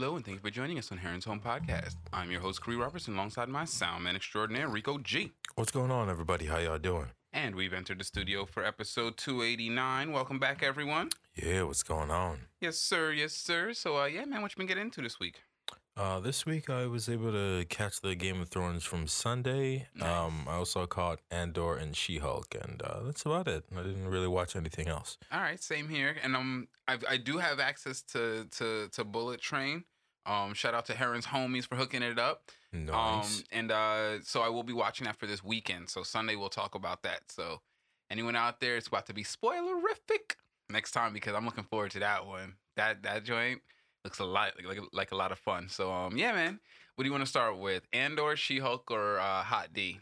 Hello, and thank you for joining us on Heron's Home Podcast. I'm your host, Cree Robertson, alongside my sound man extraordinaire, Rico G. What's going on, everybody? How y'all doing? And we've entered the studio for episode 289. Welcome back, everyone. Yeah, what's going on? Yes, sir, yes, sir. So, uh, yeah, man, what you been getting into this week? Uh, this week I was able to catch the Game of Thrones from Sunday. Nice. Um, I also caught Andor and She-Hulk, and uh, that's about it. I didn't really watch anything else. All right, same here. And um, I, I do have access to to to Bullet Train. Um, shout out to Heron's homies for hooking it up. Nice. Um, and uh, so I will be watching that for this weekend. So Sunday we'll talk about that. So anyone out there, it's about to be spoilerific next time because I'm looking forward to that one. That that joint looks a lot like like a lot of fun. So um, yeah, man. What do you want to start with? Andor, She Hulk, or uh, Hot D?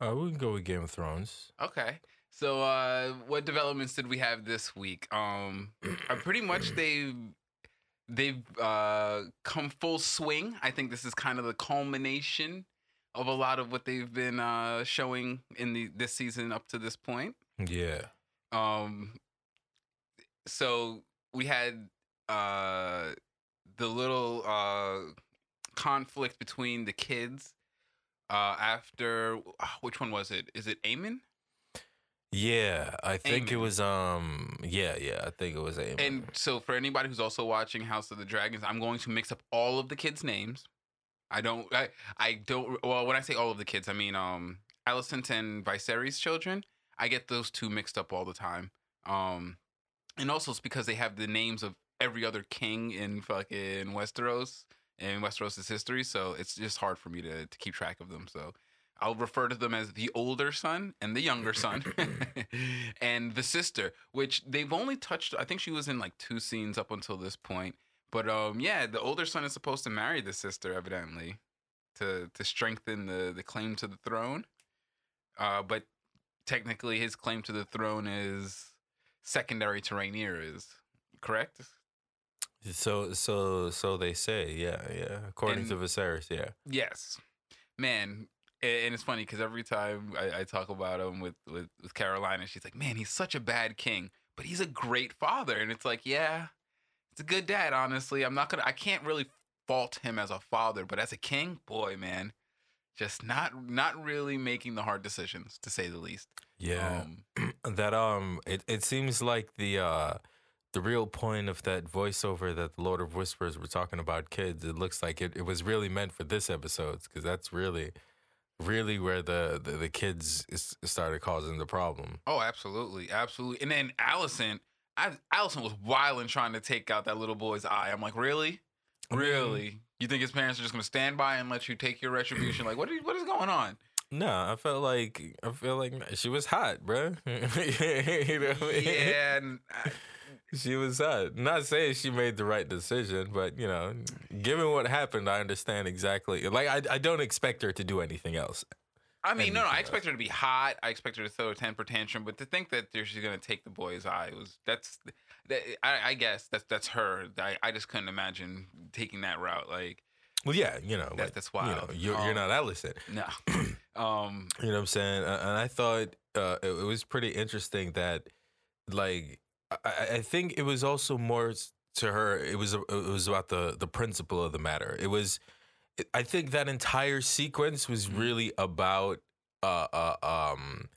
uh, we can go with Game of Thrones. Okay. So uh what developments did we have this week? Um pretty much they've they've uh come full swing. I think this is kind of the culmination of a lot of what they've been uh showing in the this season up to this point. Yeah. Um so we had uh the little uh conflict between the kids uh after which one was it? Is it Aemon? Yeah, I think it was. Um, yeah, yeah, I think it was Aemon. And so, for anybody who's also watching House of the Dragons, I'm going to mix up all of the kids' names. I don't. I. I don't. Well, when I say all of the kids, I mean um, Alicent and Viserys' children. I get those two mixed up all the time. Um, and also it's because they have the names of every other king in fucking Westeros and Westeros' history, so it's just hard for me to to keep track of them. So. I'll refer to them as the older son and the younger son, and the sister, which they've only touched. I think she was in like two scenes up until this point. But um, yeah, the older son is supposed to marry the sister, evidently, to to strengthen the the claim to the throne. Uh, but technically, his claim to the throne is secondary to Rhaenyra's. Correct? so, so, so they say. Yeah, yeah. According to And- Viserys, yeah. Yes, man. And it's funny because every time I, I talk about him with, with with Carolina, she's like, "Man, he's such a bad king, but he's a great father." And it's like, yeah, it's a good dad. Honestly, I'm not gonna. I can't really fault him as a father, but as a king, boy, man, just not not really making the hard decisions to say the least. Yeah. Um, that um it, it seems like the uh the real point of that voiceover that the Lord of Whispers were talking about kids, it looks like it, it was really meant for this episode because that's really really where the, the, the kids is, started causing the problem. oh, absolutely, absolutely. And then Alicent, I, Alicent was wild and trying to take out that little boy's eye. I'm like, really? Mean, Really? You think his parents are just gonna stand by and let you take your retribution? Like, what? Are, what is going on? No, I felt like I feel like she was hot, bro. you know I mean? Yeah, and I, She was hot. Not saying she made the right decision, but you know, given what happened, I understand exactly. Like I, I don't expect her to do anything else. I mean, no, no. I expect her to be hot. I expect her to throw a temper tantrum, but to think that there- she's gonna take the boy's eye was that's. That, I, I guess that's that's her. I, I just couldn't imagine taking that route. Like, Well, yeah, you know, That- like, that's You know, wild. you're, you're Um, not Alicent. no. um. You know what I'm saying? Uh, And I thought uh, it, it was pretty interesting that, like, I, I- think it was also more to her. It was it was about the the principle of the matter. It was, I think that entire sequence was Mhm. really about, uh, uh um,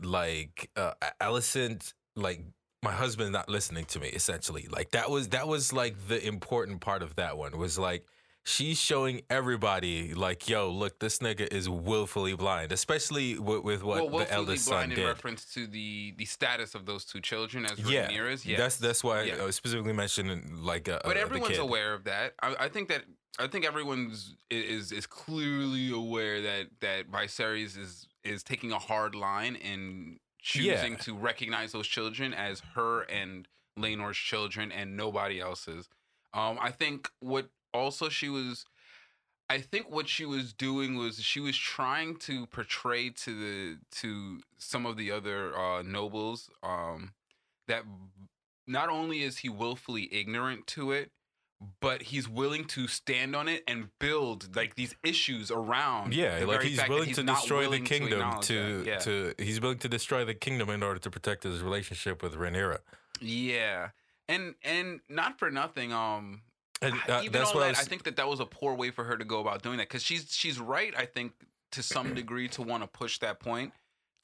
like uh, Alicent, like my husband not listening to me. Essentially, like that was that was like the important part of that one was like she's showing everybody like, yo, look, this nigga is willfully blind, especially with, with what well, the eldest son blind in did. reference to the the status of those two children as Yeah. Yes. that's that's why Yeah. I was specifically mentioning like, uh, but uh, everyone's aware of that. I, I think that I think everyone's is is clearly aware that that Viserys is is taking a hard line and choosing Yeah. to recognize those children as her and Laenor's children and nobody else's. Um, I think what also she was. I think what she was doing was she was trying to portray to the to some of the other uh, nobles um, that not only is he willfully ignorant to it, but he's willing to stand on it and build like these issues around. Yeah, the like he's willing he's to destroy the kingdom acknowledge to yeah. to he's willing to destroy the kingdom in order to protect his relationship with Rhaenyra. yeah, and and not for nothing. Um, And I- uh, even that's I that, I, was, think that that was a poor way for her to go about doing that because she's she's right. I think to some degree to want to push that point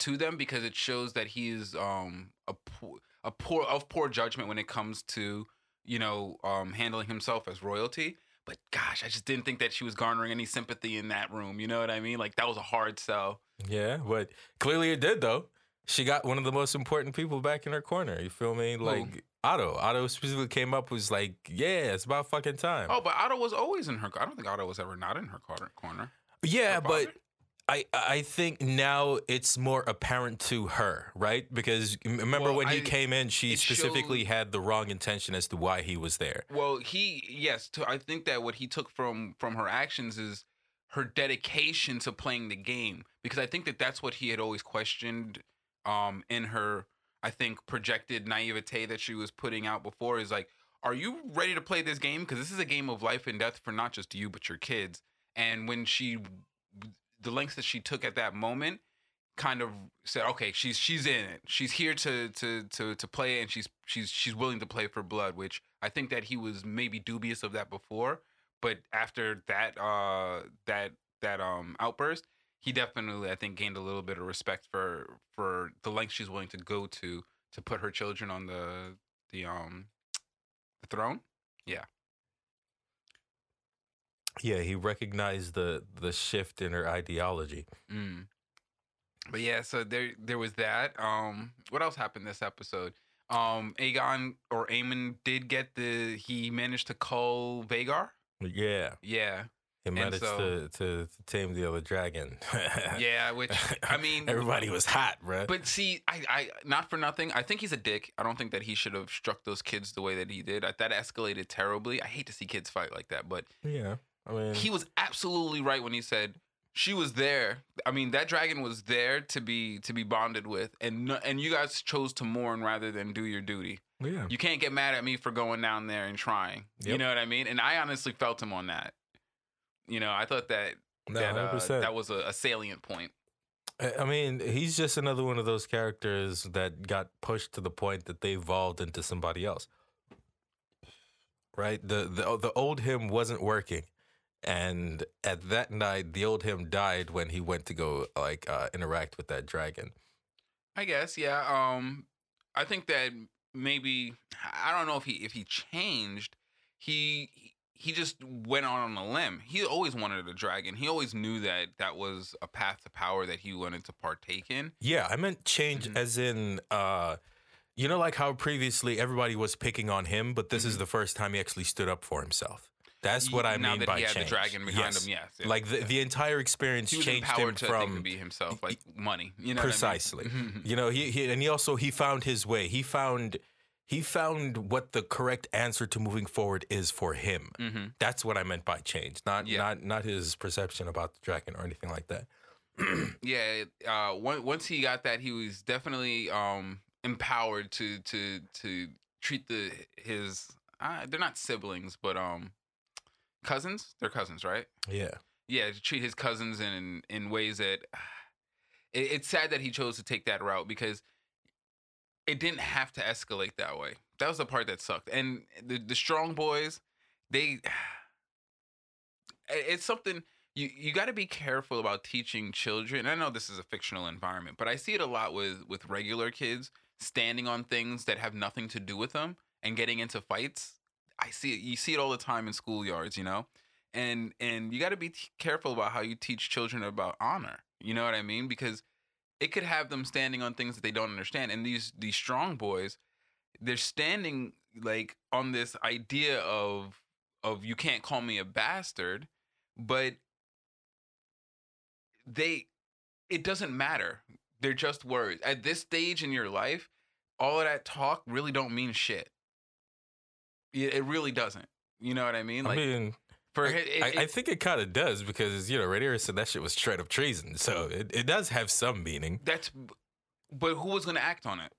to them because it shows that he is um a poor a poor of poor judgment when it comes to you know um handling himself as royalty. But gosh, I just didn't think that she was garnering any sympathy in that room. You know what I mean? Like that was a hard sell. yeah, but clearly it did though. She got one of the most important people back in her corner. You feel me? Like Otto. Otto specifically came up was like, yeah, it's about fucking time. Oh, but Otto was always in her. I don't think Otto was ever not in her corner. corner. yeah, Her but? I I think now it's more apparent to her, right? Because remember Well, when he I- came in, she specifically showed- had the wrong intention as to why he was there. Well, he yes, to, I think that what he took from from her actions is her dedication to playing the game because I think that that's what he had always questioned um in her I think projected naivete that she was putting out before is like are you ready to play this game? Because this is a game of life and death for not just you but your kids. And when she the lengths that she took at that moment kind of said okay she's she's in it. She's here to to to to play and she's she's she's willing to play for blood which i think that he was maybe dubious of that before. But after that uh that that um outburst he definitely i think gained a little bit of respect for for the length she's willing to go to to put her children on the the um the throne Yeah, Yeah, he recognized the the shift in her ideology. Mm. But yeah, so there there was that. Um, what else happened this episode? Um, Aegon or Aemon did get the he managed to call Vhagar. Yeah, Yeah, he managed so- to, to to tame the other dragon. yeah. Which I mean, everybody was hot, bruh. But see, I, I not for nothing. I think he's a dick. I don't think that he should have struck those kids the way that he did. That escalated terribly. I hate to see kids fight like that, but yeah, I mean, he was absolutely right when he said she was there. I mean, that dragon was there to be to be bonded with, and no, and you guys chose to mourn rather than do your duty. yeah, You can't get mad at me for going down there and trying. You know what I mean? And I honestly felt him on that. You know, I thought that no, that uh, that was a, a salient point. I mean, he's just another one of those characters that got pushed to the point that they evolved into somebody else. Right? The the the old him wasn't working. And at that night, the old him died when he went to go like uh, interact with that dragon. I guess, yeah. Um, I think that maybe I don't know if he if he changed. He he just went out on a limb. He always wanted a dragon. He always knew that that was a path to power that he wanted to partake in. Yeah, I meant change Mhm. as in uh you know like how previously everybody was picking on him, but this is the first time he actually stood up for himself. That's what I now mean that by he had change. the dragon behind Yes. him. Yes, yeah, Like the, yeah. the entire experience changed him empowered to, from be himself, like money. You know, precisely. I mean? you know, he, he and he also he found his way. He found he found what the correct answer to moving forward is for him. hmm That's what I meant by change, not Yeah. not not his perception about the dragon or anything like that. yeah uh on- once he got that he was definitely um empowered to to to treat the his uh, they're not siblings but um cousins they're cousins right Yeah. yeah to treat his cousins in in ways that it, it's sad that he chose to take that route because it didn't have to escalate that way that was the part that sucked and the the strong boys they it's something you you got to be careful about teaching children. I know this is a fictional environment, but I see it a lot with with regular kids standing on things that have nothing to do with them and getting into fights. I see it. You see it all the time in schoolyards, you know, and and you got to be t- careful about how you teach children about honor. You know what I mean? Because it could have them standing on things that they don't understand. And these these strong boys, they're standing like on this idea of of you can't call me a bastard, but they it doesn't matter. They're just words. At this stage in your life, all of that talk really don't mean shit. It, it really doesn't. You know what I mean? I mean, For I, it- I, I think it kind of does because you know Rhaenyra said that shit was straight up treason, so it, it does have some meaning. That's, but who was going to act on it?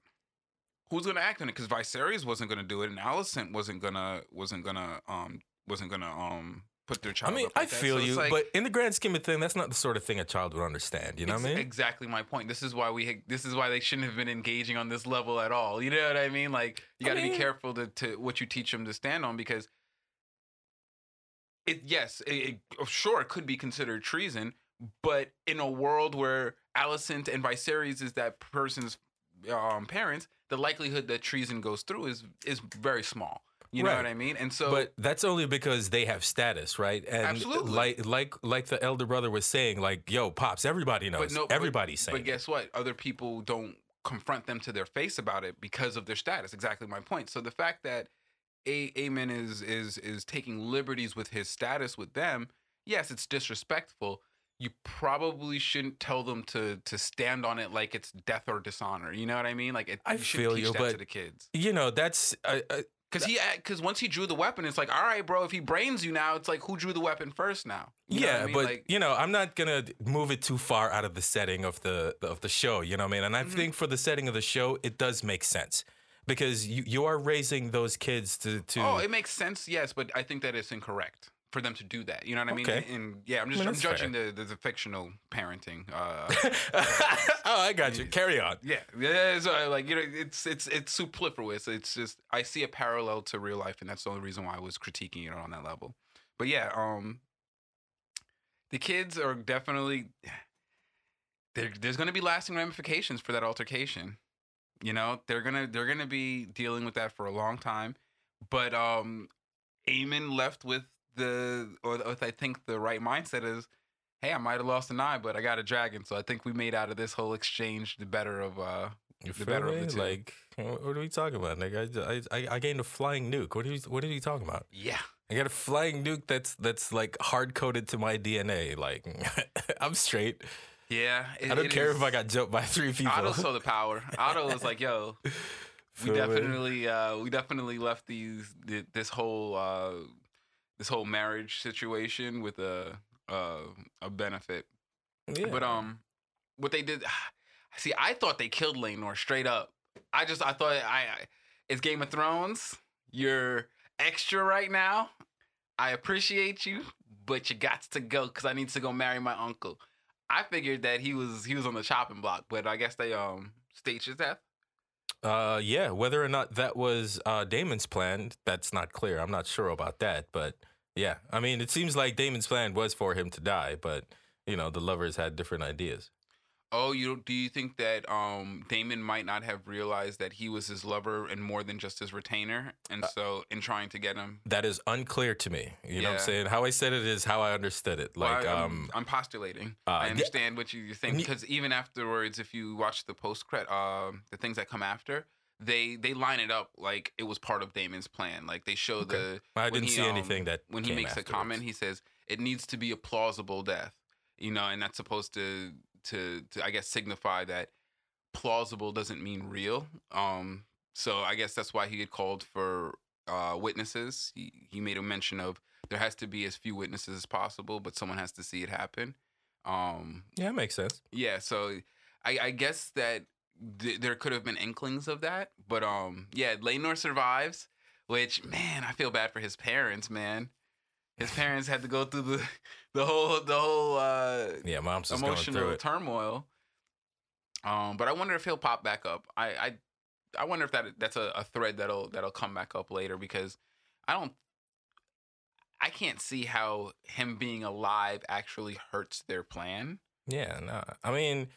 Who's going to act on it? Because Viserys wasn't going to do it, and Alicent wasn't gonna wasn't gonna um wasn't gonna um put their child. I mean, like I feel So you, like- but in the grand scheme of things, that's not the sort of thing a child would understand. You know what I mean? Exactly my point. This is why we. ha- This is why they shouldn't have been engaging on this level at all. You know what I mean? Like you got to be mean- careful to, to what you teach them to stand on because it. Yes, it, it, oh, sure, it could be considered treason, but in a world where Alicent and Viserys is that person's um, parents, the likelihood that treason goes through is is very small. You know what I mean? And so, but that's only because they have status, right? And Absolutely. like like like the elder brother was saying, like, yo, pops, everybody knows. no, but- Everybody's saying. But guess what? Other people don't confront them to their face about it because of their status. Exactly my point. So the fact that a Amen is is is taking liberties with his status with them, yes, it's disrespectful. You probably shouldn't tell them to to stand on it like it's death or dishonor. You know what I mean? Like it, I you should feel teach you, that but- to the kids. You know, that's uh, uh, Because he, because once he drew the weapon, it's like, all right, bro. If he brains you now, it's like, who drew the weapon first? Now, You yeah, I mean? but like, you know, I'm not gonna move it too far out of the setting of the of the show. You know what I mean? And I Mhm. think for the setting of the show, it does make sense because you you are raising those kids to to. Oh, it makes sense, yes, but I think that it's incorrect for them to do that. You know what I mean? Okay. And yeah, I'm just mean, I'm judging the, the the fictional parenting. Uh, oh, I got you. Carry on. yeah, yeah. So like you know, it's it's it's superfluous. It's just I see a parallel to real life, and that's the only reason why I was critiquing it on that level. But yeah, um, the kids are definitely there. There's going to be lasting ramifications for that altercation. You know, they're gonna they're gonna be dealing with that for a long time. But um, Eamon left with the or with I think the right mindset is, hey, I might have lost an eye, but I got a dragon, so I think we made out of this whole exchange the better of uh You The better of the two. Like, what what are we talking about? Like, I, I, I gained a flying nuke. What are you, what are you talking about? yeah. I got a flying nuke that's that's like hard coded to my DNA. Like, I'm straight. Yeah, I don't care if I got jumped by three people. Otto saw the power. Otto was like, "Yo, we definitely, uh, we definitely left these this whole uh, this whole marriage situation with a uh, a benefit." Yeah. But um, what they did, see, I thought they killed Laenor straight up. I just, I thought, I, I it's Game of Thrones. You're extra right now. I appreciate you, but you got to go because I need to go marry my uncle. I figured that he was he was on the chopping block, but I guess they um staged his death. Uh, yeah, whether or not that was uh, Daemon's plan, that's not clear. I'm not sure about that, but yeah, I mean, it seems like Daemon's plan was for him to die, but you know, the lovers had different ideas. Oh, you do you think that um Daemon might not have realized that he was his lover and more than just his retainer, and so in trying to get him, That is unclear to me. You know what I'm saying? How I said it is how I understood it. Like, Well, I, um, I'm, I'm postulating. uh, I yeah. understand what you, think because even afterwards, if you watch the post credit, um, the things that come after, they they line it up like it was part of Daemon's plan. Like they show Okay. the I didn't he, see um, anything that when he makes a comment, he says it needs to be a plausible death. You know, and that's supposed to to to I guess signify that plausible doesn't mean real. Um, so I guess that's why he had called for uh, witnesses. He he made a mention of there has to be as few witnesses as possible, but someone has to see it happen. Um, Yeah, it makes sense. yeah, so I, I guess that th- there could have been inklings of that, but um, yeah, Laenor survives. Which man, I feel bad for his parents, man. His parents had to go through the the whole the whole uh, Yeah, mom's emotional turmoil. Um, but I wonder if he'll pop back up. I I, I wonder if that that's a, a thread that'll that'll come back up later because I don't. I can't see how him being alive actually hurts their plan. Yeah, no. I mean,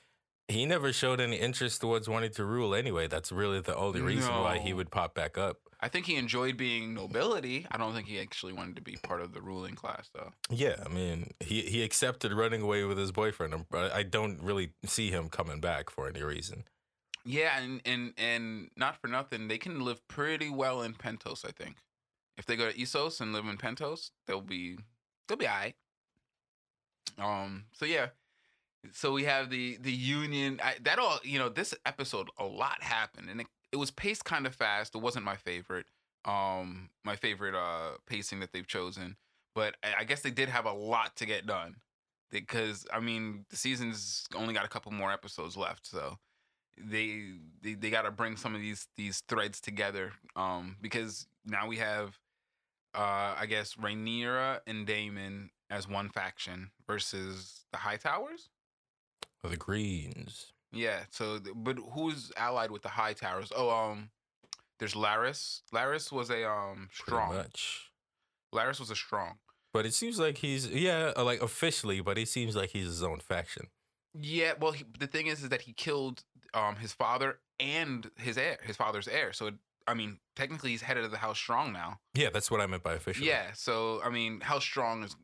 he never showed any interest towards wanting to rule anyway. That's really the only reason why he would pop back up. I think he enjoyed being nobility. I don't think he actually wanted to be part of the ruling class, though. Yeah, I mean, he he accepted running away with his boyfriend, but I don't really see him coming back for any reason. Yeah, and and and not for nothing, they can live pretty well in Pentos. I think if they go to Essos and live in Pentos, they'll be they'll be alright. Um. So yeah. So we have the the union. I, that all you know. This episode, a lot happened, and it, it was paced kind of fast. It wasn't my favorite. Um, my favorite uh pacing that they've chosen. but I guess they did have a lot to get done because I mean the season's only got a couple more episodes left, so they they, they got to bring some of these these threads together um because now we have uh I guess Rhaenyra and Daemon as one faction versus the Hightowers. The Greens. Yeah. So, but who's allied with the Hightowers? Oh, um, there's Larys. Larys was a um Pretty strong. much. Larys was a strong. But it seems like he's yeah, uh, like officially, but it seems like he's his own faction. Yeah. Well, he, the thing is, is that he killed um his father and his heir, his father's heir. So, it, I mean, technically, he's head of the House Strong now. Yeah, that's what I meant by officially. Yeah. So, I mean, House Strong is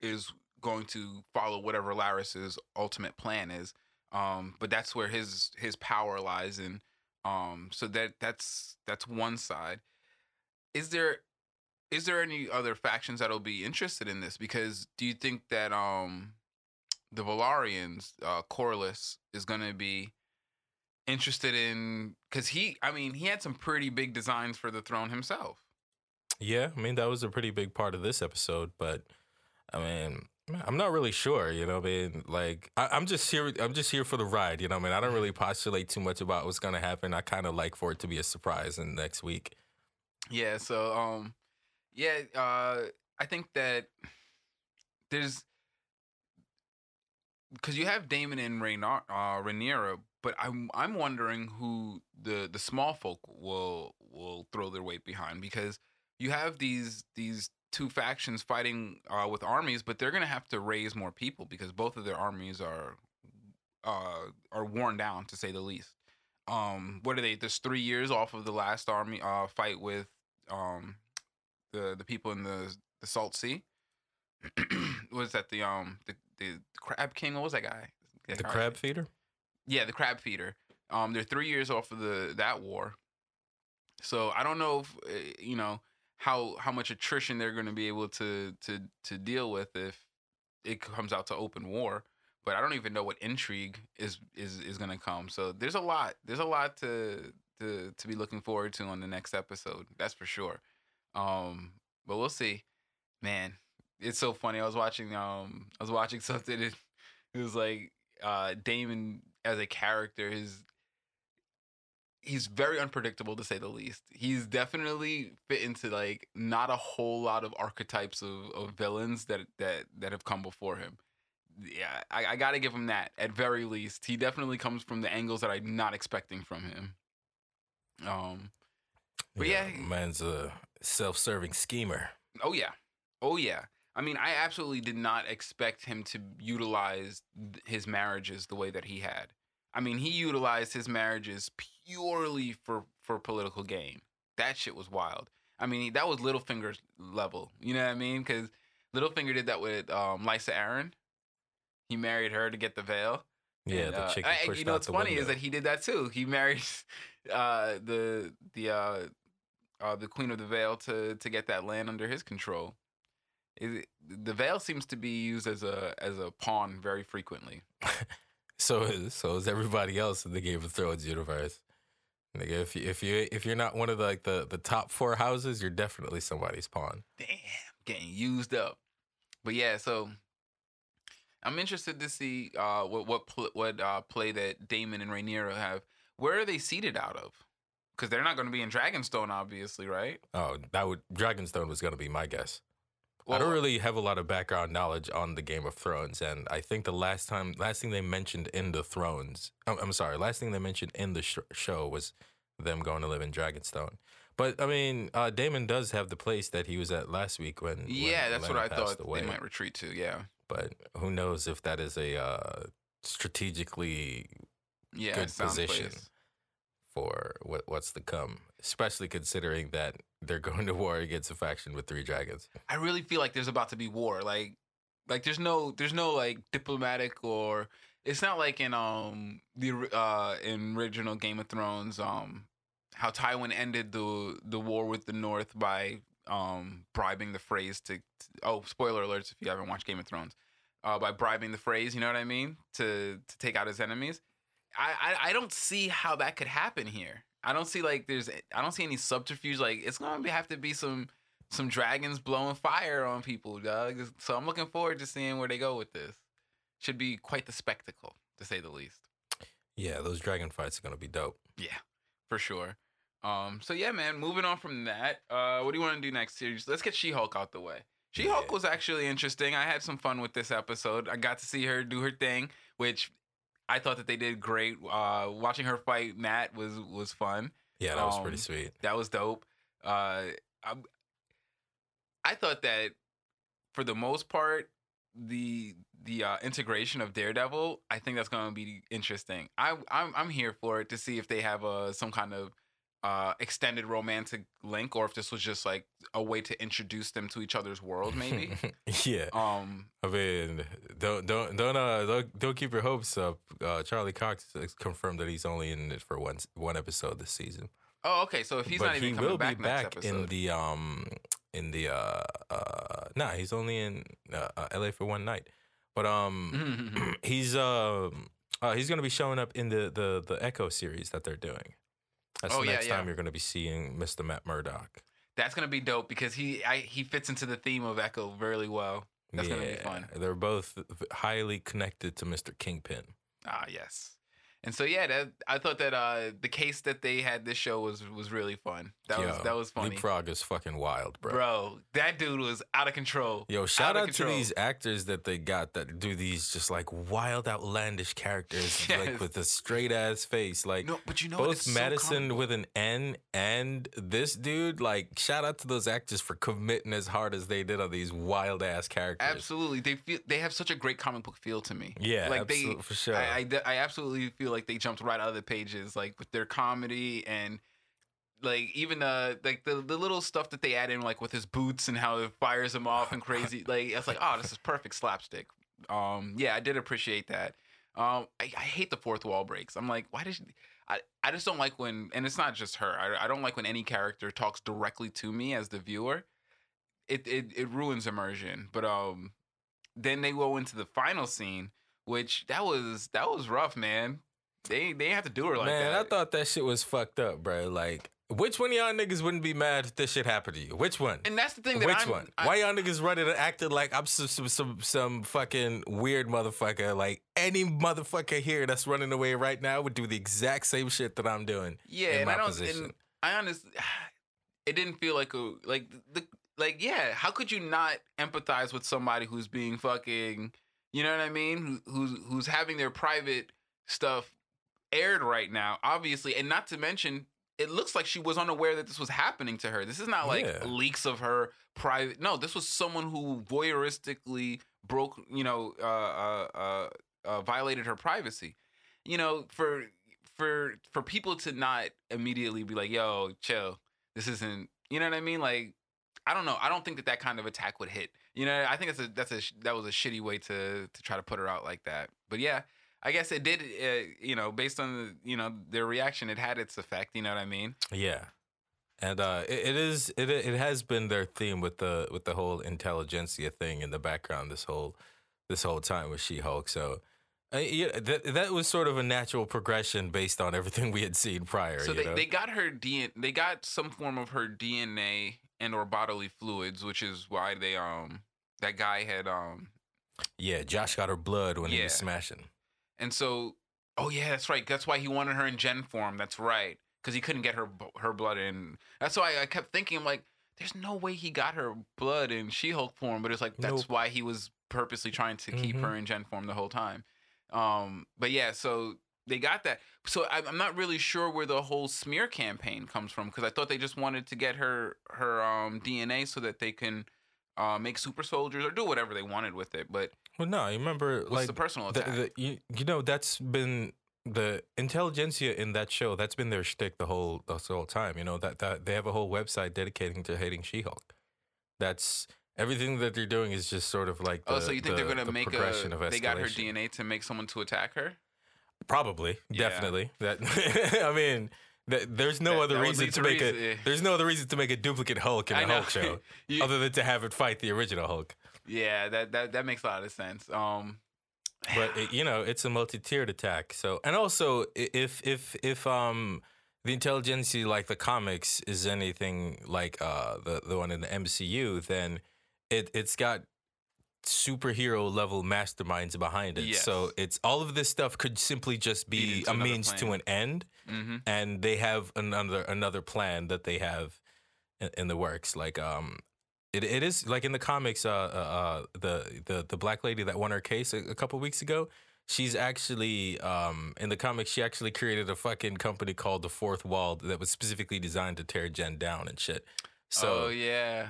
is going to follow whatever Larys's ultimate plan is. Um, but that's where his his power lies in. Um, so that that's that's one side. Is there is there any other factions that'll be interested in this? Because do you think that um the Velaryons, uh Corlys, is gonna be interested in because he I mean he had some pretty big designs for the throne himself. Yeah, I mean that was a pretty big part of this episode, but I mean, I'm not really sure. You know, I mean, like I, I'm just here. I'm just here for the ride. You know, I mean, I don't really postulate too much about what's gonna happen. I kind of like for it to be a surprise in next week. Yeah, so um yeah, uh I think that there's cuz you have Daemon and Rhaenyra, uh Rhaenyra, but I'm I'm wondering who the the small folk will will throw their weight behind because you have these these two factions fighting uh with armies, but they're going to have to raise more people because both of their armies are uh are worn down to say the least. Um what are they? There's 3 years off of the last army uh fight with um the the people in the the Salt Sea. was that the um the, the crab king? What was that guy? The guy- crab feeder. Yeah, the crab feeder. Um, they're three years off of the that war. So I don't know if uh, you know how how much attrition they're going to be able to to to deal with if it comes out to open war. But I don't even know what intrigue is is is going to come. So there's a lot. There's a lot to to to be looking forward to on the next episode. That's for sure. Um, but we'll see. Man, it's so funny. I was watching um I was watching something. It, it was like uh Daemon as a character is he's very unpredictable to say the least. He's definitely fit into like not a whole lot of archetypes of, of villains that that that have come before him. Yeah, I, I got to give him that. At very least, he definitely comes from the angles that I'm not expecting from him. Um. But yeah. man's a self-serving schemer. Oh yeah. Oh yeah. I mean, I absolutely did not expect him to utilize his marriages the way that he had. I mean, he utilized his marriages purely for for political gain. That shit was wild. I mean, that was Littlefinger's level. You know what I mean? Because Littlefinger did that with um, Lysa Arryn. He married her to get the Vale. Yeah, And, the uh, chick I- you know what's funny is that he did that too. He married uh, the the uh, uh, the Queen of the Vale to to get that land under his control. It, the Vale seems to be used as a as a pawn very frequently. So is so is everybody else in the Game of Thrones universe. Nigga, if you if you if you're not one of the like the, the top four houses, you're definitely somebody's pawn. Damn, getting used up. But yeah, so I'm interested to see uh, what what pl- what uh, play that Daemon and Rhaenyra have. Where are they seated out of? Because they're not going to be in Dragonstone, obviously, right? Oh, that would Dragonstone was gonna be my guess. I don't really have a lot of background knowledge on the Game of Thrones, and I think the last time, last thing they mentioned in the Thrones, I'm, I'm sorry, last thing they mentioned in the sh- show was them going to live in Dragonstone. But I mean, uh, Daemon does have the place that he was at last week when. when Yeah, that's what Olenna I thought away. they might retreat to. Yeah, But who knows if that is a uh, strategically yeah, Good position. place. For what what's to come, especially considering that they're going to war against a faction with three dragons. I really feel like there's about to be war. Like, like there's no there's no like diplomatic or it's not like in um the uh in original Game of Thrones um how Tywin ended the the war with the North by um bribing the Freys to, to oh spoiler alerts if you haven't watched Game of Thrones uh by bribing the Freys you know what I mean to to take out his enemies. I, I I don't see how that could happen here. I don't see like there's I don't see any subterfuge. Like it's gonna be, have to be some some dragons blowing fire on people, dog. So I'm looking forward to seeing where they go with this. Should be quite the spectacle, to say the least. Yeah, those dragon fights are gonna be dope. Yeah, for sure. Um, so yeah, man. Moving on from that, uh, what do you want to do next series? Let's get She-Hulk out the way. She-Hulk Yeah. was actually interesting. I had some fun with this episode. I got to see her do her thing, which I thought that they did great. Uh, watching her fight Matt was was fun. Yeah, that was pretty Um, sweet. That was dope. Uh, I, I thought that for the most part, the the uh, integration of Daredevil, I think that's going to be interesting. I I'm I'm here for it to see if they have a some kind of uh extended romantic link or if this was just like a way to introduce them to each other's world maybe yeah, um I mean, don't don't don't uh don't, don't keep your hopes up. Uh, Charlie Cox confirmed that he's only in it for one one episode this season. oh okay so if he's but not even he coming will back be next back episode in the um in the uh uh nah he's only in uh, uh, L.A. for one night, but um he's um uh, he's gonna be showing up in the the the Echo series that they're doing. That's Oh, the next yeah. time you're gonna be seeing Mr. Matt Murdock. that's gonna be dope because he I, he fits into the theme of Echo really well That's gonna be fun. They're both highly connected to Mr. Kingpin. Ah, yes. And so yeah, that I thought that uh the case that they had this show was was really fun. That was Yo, that was funny. Leapfrog is fucking wild, bro. Bro, that dude was out of control. Yo, shout of out, to these actors that they got that do these just like wild, outlandish characters, Yes. like with a straight ass face. Like No, but you know both It's so Madison with an N and this dude. Like, shout out to those actors for committing as hard as they did on these wild ass characters. Absolutely, they feel they have such a great comic book feel to me. Yeah, like they for sure. I, I I absolutely feel like they jumped right out of the pages, like with their comedy and like even uh like the, the little stuff that they add in, like with his boots and how it fires him off and crazy. like it's like, oh, this is perfect slapstick. Um, yeah, I did appreciate that. Um, I, I hate the fourth wall breaks. I'm like, why did she? I, I just don't like when, and it's not just her. I, I don't like when any character talks directly to me as the viewer. It it, it ruins immersion. But um, then they go into the final scene, which that was that was rough, man. They they have to do her like Man, that. Man, I thought that shit was fucked up, bro. Like, which one of y'all niggas wouldn't be mad if this shit happened to you? Which one? and that's the thing that Which I'm, one? I- Why y'all niggas running and acting like I'm some, some some some fucking weird motherfucker? Like any motherfucker here that's running away right now would do the exact same shit that I'm doing. Yeah, in and my I don't. position. And I honestly, it didn't feel like a like the like yeah. How could you not empathize with somebody who's being fucking? You know what I mean? Who, who's who's having their private stuff aired right now, obviously, and not to mention. It looks like she was unaware that this was happening to her. This is not like Yeah. leaks of her private. No, this was someone who voyeuristically broke, you know, uh, uh, uh, uh, violated her privacy. You know, for for for people to not immediately be like, "Yo, chill, this isn't," you know what I mean? Like, I don't know. I don't think that that kind of attack would hit. You know, I think that's a that's a that was a shitty way to to try to put her out like that. But yeah, I guess it did. Uh, you know, based on the, you know their reaction, it had its effect. You know what I mean? Yeah. And uh, it, it is it it has been their theme with the with the whole Intelligencia thing in the background this whole this whole time with She Hulk. So uh, yeah, that that was sort of a natural progression based on everything we had seen prior. So you they, know? they got her DNA. They got some form of her DNA and or bodily fluids, which is why they um that guy had um yeah, Josh got her blood when he was smashing. And so, oh yeah, that's right. That's why he wanted her in Jen form. That's right, because he couldn't get her her blood in. That's why I kept thinking, I'm like, there's no way he got her blood in She-Hulk form. But it's like that's Nope. why he was purposely trying to keep Mhm. her in Jen form the whole time. Um, but yeah, so they got that. So I, I'm not really sure where the whole smear campaign comes from because I thought they just wanted to get her her um DNA so that they can. Uh, make super soldiers or do whatever they wanted with it, but Well, no, you remember what's like the personal attack? the, you, you know that's been the Intelligencia in that show. That's been their shtick the whole the whole time. You know that that they have a whole website dedicating to hating She-Hulk. That's everything that they're doing is just sort of like. Oh, the, oh, so you think the- they're gonna the make a? They got her. DNA to make someone to attack her. Probably, Yeah. definitely. That I mean, th- there's no That- other that reason to make reason- a. There's no other reason to make a duplicate Hulk in I a. Hulk show, You- other than to have it fight the original Hulk. Yeah, that, that that makes a lot of sense. Um, but it, you know it's a multi-tiered attack so and also if if if um the Intelligencia like the comics is anything like uh the the one in the MCU, then it it's got superhero level masterminds behind it. So it's all of this stuff could simply just be a means to an end, Mm-hmm. and they have another another plan that they have in, in the works. Like um. It, it is like in the comics, uh, uh, uh, the the the black lady that won her case a, a couple weeks ago. She's actually um, in the comics. She actually created a fucking company called the Fourth Wall that was specifically designed to tear Jen down and shit. So oh yeah.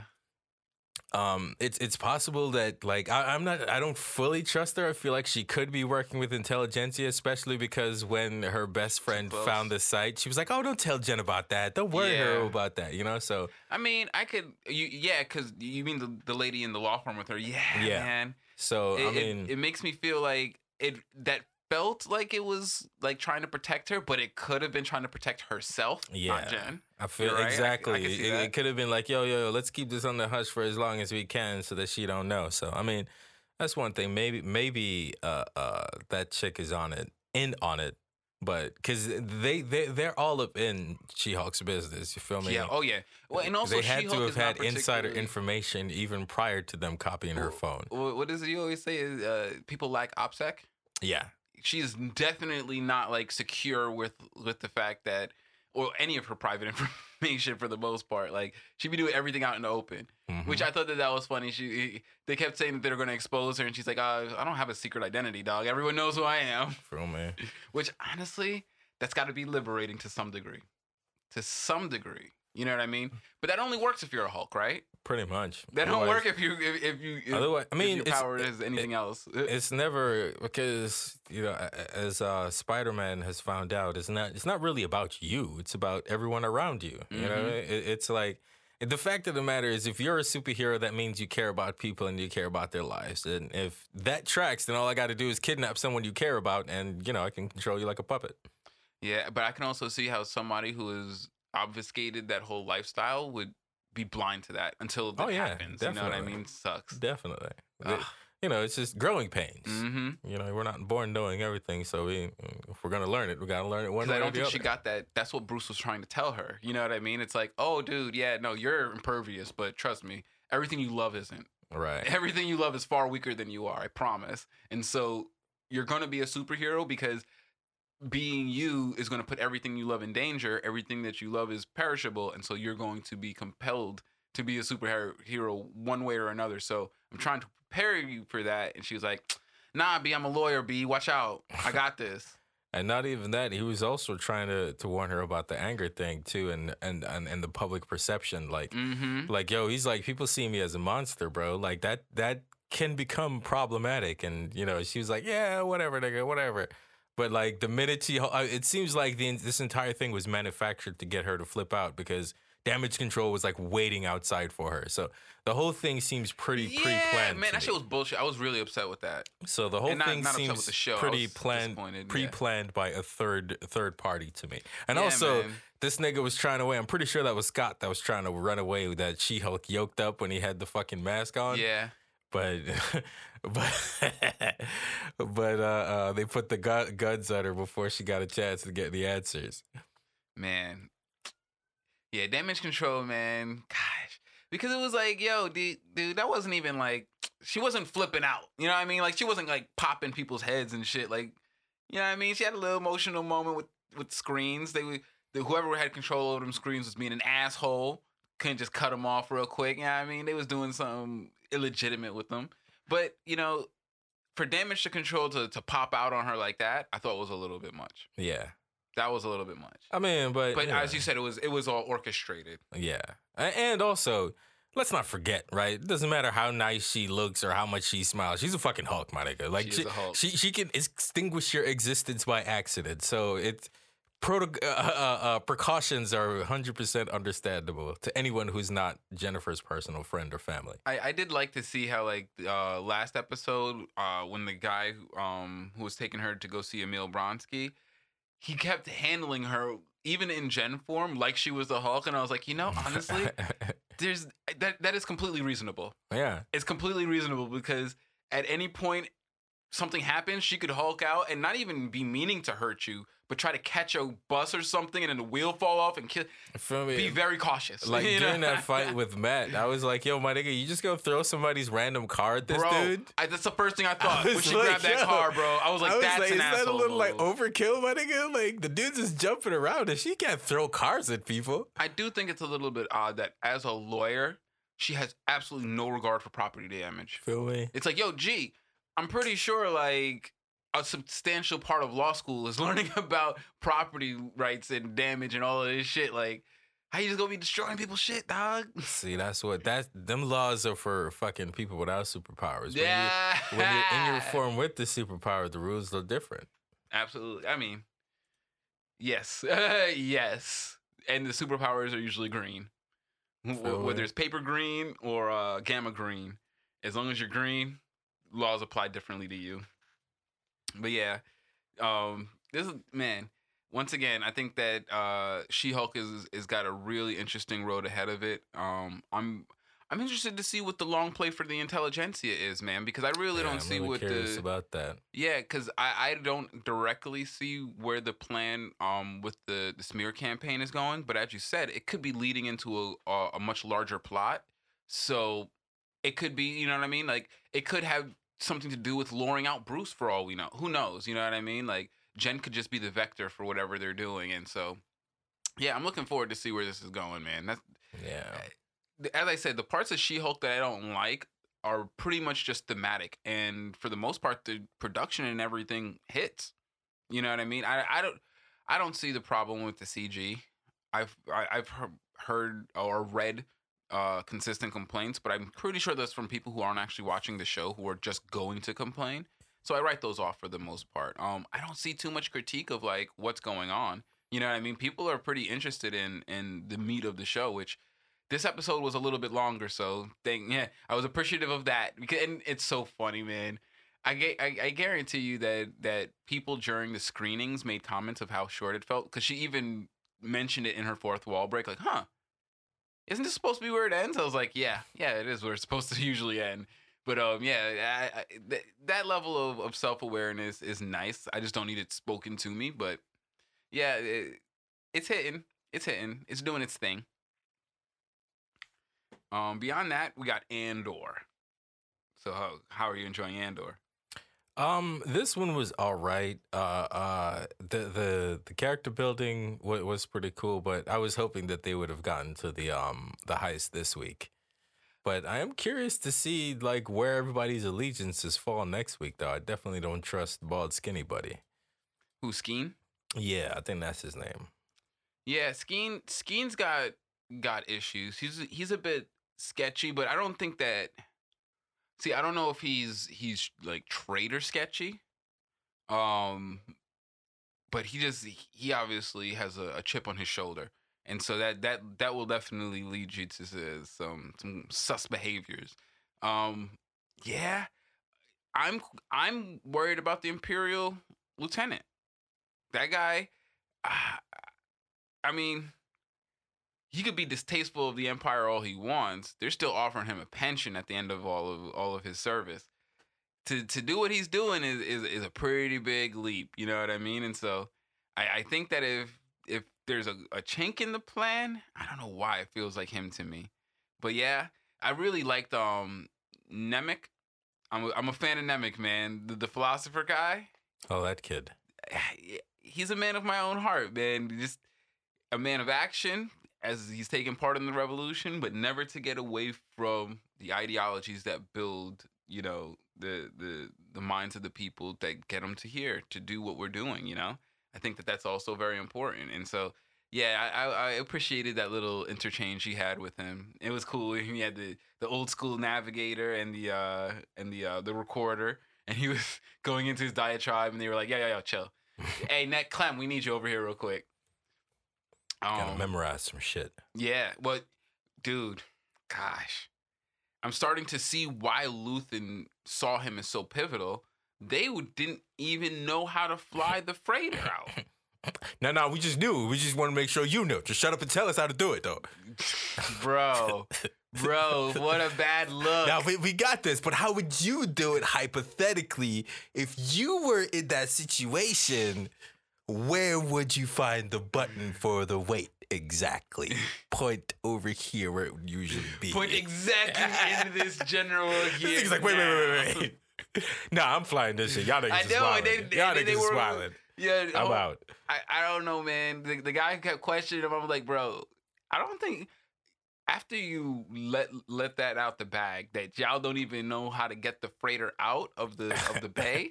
Um, it's it's possible that like I, I'm not I don't fully trust her. I feel like she could be working with Intelligencia, especially because when her best friend found the site, she was like, "Oh, don't tell Jen about that. Don't worry her about that." You know, so I mean, I could. You yeah, because you mean the the lady in the law firm with her? Yeah, Yeah. man. so It, I it- mean, it, makes me feel like it that felt like it was like trying to protect her, but it could have been trying to protect herself, Yeah. not Jen. I feel right. I- I exactly. it, it could have been like, yo, yo, yo, let's keep this on the hush for as long as we can, so that she don't know. So I mean, that's one thing. Maybe, maybe uh, uh, that chick is on it, in on it, but because they they they're all up in She Hulk's business. You feel me? Yeah. Oh yeah. Well, and also they had to She-Hulk have is not had insider information even prior to them copying her phone. Wh- What is it you always say? Is uh, people like OPSEC. Yeah, She's definitely not like secure with with the fact that or any of her private information for the most part. Like she'd be doing everything out in the open. Mhm. Which I thought that that was funny. She they kept saying that they're going to expose her, and she's like, uh, "I don't have a secret identity, dog. Everyone knows who I am." feel me? Which honestly, that's got to be liberating to some degree, to some degree. You know what I mean? But that only works if you're a Hulk, right? Pretty much. That don't work if you if, if you if, Otherwise, I if mean, your it's- power is anything else. it's never because you know as uh, spider-man has found out it's not it's not really about you it's about everyone around you you know Mhm. it, it's like the fact of the matter is if you're a superhero that means you care about people and you care about their lives and if that tracks then all i got to do is kidnap someone you care about and you know i can control you like a puppet Yeah, but I can also see how somebody who is obfuscated that whole lifestyle would be blind to that until that Oh, yeah, happens. You know what I mean? Sucks. definitely Ugh. you know it's just growing pains Mm-hmm. you know we're not born knowing everything so we if we're gonna learn it we gotta learn it one way I don't think she got that. That's what Bruce was trying to tell her. You know what I mean? It's like, oh, dude, yeah, no, you're impervious, but trust me, everything you love isn't. right Everything you love is far weaker than you are. I promise. And so you're gonna be a superhero because being you is gonna put everything you love in danger. Everything that you love is perishable, and so you're going to be compelled to be a superhero one way or another. So I'm trying to prepare you for that. And she was like, Nah, B, I'm a lawyer. B, watch out. I got this. And not even that, he was also trying to, to warn her about the anger thing too, and and and, and the public perception. Like, Mm-hmm. like yo, he's like, people see me as a monster, bro. Like that that can become problematic. And you know, she was like, yeah, whatever, nigga, whatever. But like the minute she, uh, it seems like the this entire thing was manufactured to get her to flip out because damage control was like waiting outside for her. So the whole thing seems pretty Yeah, pre-planned. man, that shit was bullshit. I was really upset with that. So the whole not- thing not seems. Pretty planned, pre-planned by a third third party to me. And Yeah, also, man. this nigga was trying to away. I'm pretty sure that was Scott that was trying to run away with that She Hulk yoked up when he had the fucking mask on. Yeah. But but but uh, uh, they put the gu- guns on her before she got a chance to get the answers. Man. Yeah, damage control, man. Gosh. Because it was like, yo, dude, dude, that wasn't even like she wasn't flipping out. You know what I mean? Like she wasn't like popping people's heads and shit. Like, you know what I mean? She had a little emotional moment with with screens. They were whoever had control over them screens was being an asshole. Couldn't just cut them off real quick. You know what I mean? They was doing something illegitimate with them. But, you know, for damage to control to, to pop out on her like that, I thought was a little bit much. Yeah, That was a little bit much. I mean, but But yeah. as you said, it was it was all orchestrated. Yeah. And also, let's not forget, right? It doesn't matter how nice she looks or how much she smiles. She's a fucking Hulk, my nigga. Like She she, a Hulk. she, she can extinguish your existence by accident. So it's proto- uh, uh, uh, precautions are 100% understandable to anyone who's not Jennifer's personal friend or family. I, I did like to see how like uh last episode uh when the guy who, um who was taking her to go see Emil Blonsky, he kept handling her even in Jen form like she was the Hulk, and I was like, you know, honestly, there's that that is completely reasonable. yeah. It's completely reasonable because at any point something happens, she could Hulk out and not even be meaning to hurt you, but try to catch a bus or something and then the wheel fall off and kill. Feel me? Be very cautious. like you know? during that fight with Matt, I was like, "Yo, my nigga, you just gonna throw somebody's random car at this bro, dude?" I, that's the first thing I thought when was she like, grabbed that car, bro. I was like, I was that's like, an is that a little like overkill, my nigga? Like the dude's just jumping around and she can't throw cars at people. I do think it's a little bit odd that as a lawyer, she has absolutely no regard for property damage. Feel me? It's like, yo, gee, I'm pretty sure like a substantial part of law school is learning about property rights and damage and all of this shit. Like, how you just gonna be destroying people's shit, dog? See, that's what that them laws are for fucking people without superpowers. When you- Yeah. When you're in your form with the superpower, the rules are different. Absolutely. I mean, yes, yes. And the superpowers are usually green, Feel whether it's paper green or uh, gamma green. As long as you're green, laws apply differently to you. But yeah, um, this is man. Once again, I think that uh, She-Hulk is is got a really interesting road ahead of it. Um, I'm I'm interested to see what the long play for the Intelligencia is, man, because I really Yeah, don't I'm see really what curious the about that. yeah, because I, I don't directly see where the plan um with the, the smear campaign is going, but as you said, it could be leading into a, a a much larger plot. So it could be, you know what I mean? Like it could have something to do with luring out Bruce for all we know. Who knows? You know what I mean? Like Jen could just be the vector for whatever they're doing, and so yeah, I'm looking forward to see where this is going, man. That's Yeah. Eh, as I said, the parts of She-Hulk that I don't like are pretty much just thematic, and for the most part, the production and everything hits. You know what I mean? I, I don't I don't see the problem with the CG. I've I, I've heard, heard or read uh, consistent complaints, but I'm pretty sure that's from people who aren't actually watching the show who are just going to complain. So I write those off for the most part. Um, I don't see too much critique of like what's going on. You know what I mean? People are pretty interested in in the meat of the show, which this episode was a little bit longer, so thank yeah, I was appreciative of that. And it's so funny, man. I, I I guarantee you that that people during the screenings made comments of how short it felt because she even mentioned it in her fourth wall break, like, "Huh, isn't this supposed to be where it ends?" I was like, "Yeah, yeah, it is where it's supposed to usually end." But um, yeah, I, I, th- that level of, of self awareness is nice. I just don't need it spoken to me, but yeah, it, it's hitting, it's hitting, it's doing its thing. Um, beyond that, we got Andor. So how how are you enjoying Andor? Um, this one was all right. Uh, uh, the the the character building wa was pretty cool, but I was hoping that they would have gotten to the um the heist this week. But I am curious to see like where everybody's allegiances fall next week. Though I definitely don't trust bald skinny buddy. Who Skeen? Yeah, I think that's his name. Yeah, Skeen Skeen's got got issues. He's he's a bit sketchy, but I don't think that. See, I don't know if he's he's like traitor sketchy. Um, but he just he obviously has a, a chip on his shoulder, and so that that that will definitely lead you to some some sus behaviors. Um, yeah, I'm I'm worried about the Imperial Lieutenant. That guy, ah, I mean, he could be distasteful of the empire all he wants. They're still offering him a pension at the end of all of all of his service. To to do what he's doing is is, is a pretty big leap. You know what I mean? And so I, I think that if if there's a, a chink in the plan, I don't know why it feels like him to me. But yeah, I really liked um Nemik. I'm a, I'm a fan of Nemik, man. The, the philosopher guy Oh, that kid. he's a man of my own heart, man. Just a man of action as he's taking part in the revolution, but never to get away from the ideologies that build, you know, the the the minds of the people that get them to here to do what we're doing. You know, I think that that's also very important. And so, yeah, I, I, appreciated that little interchange he had with him. It was cool. He had the the old school navigator and the uh and the uh the recorder. And he was going into his diatribe, and they were like, "Yeah, yeah, yeah, chill." hey, Net Clem, we need you over here real quick. Gotta Um, memorize some shit. yeah, but dude, gosh, I'm starting to see why Luthen saw him as so pivotal. They didn't even know how to fly the freighter out. No, no, we just knew. We just want to make sure you knew. Just shut up and tell us how to do it, though. bro, Bro, what a bad look. Now we, we got this, but how would you do it hypothetically if you were in that situation? Where would you find the button for the weight exactly? Point over here where it would usually be. Point exactly in this general here. Nigga's like, wait, wait, wait, wait, wait. Nah, I'm flying this shit. Y'all niggas I is know, they- they- Y'all they- niggas they is were- wildin'. Yeah, I'm oh, out. I, I don't know, man. The, the guy kept questioning him. I was like, bro, I don't think after you let let that out the bag that y'all don't even know how to get the freighter out of the of the bay.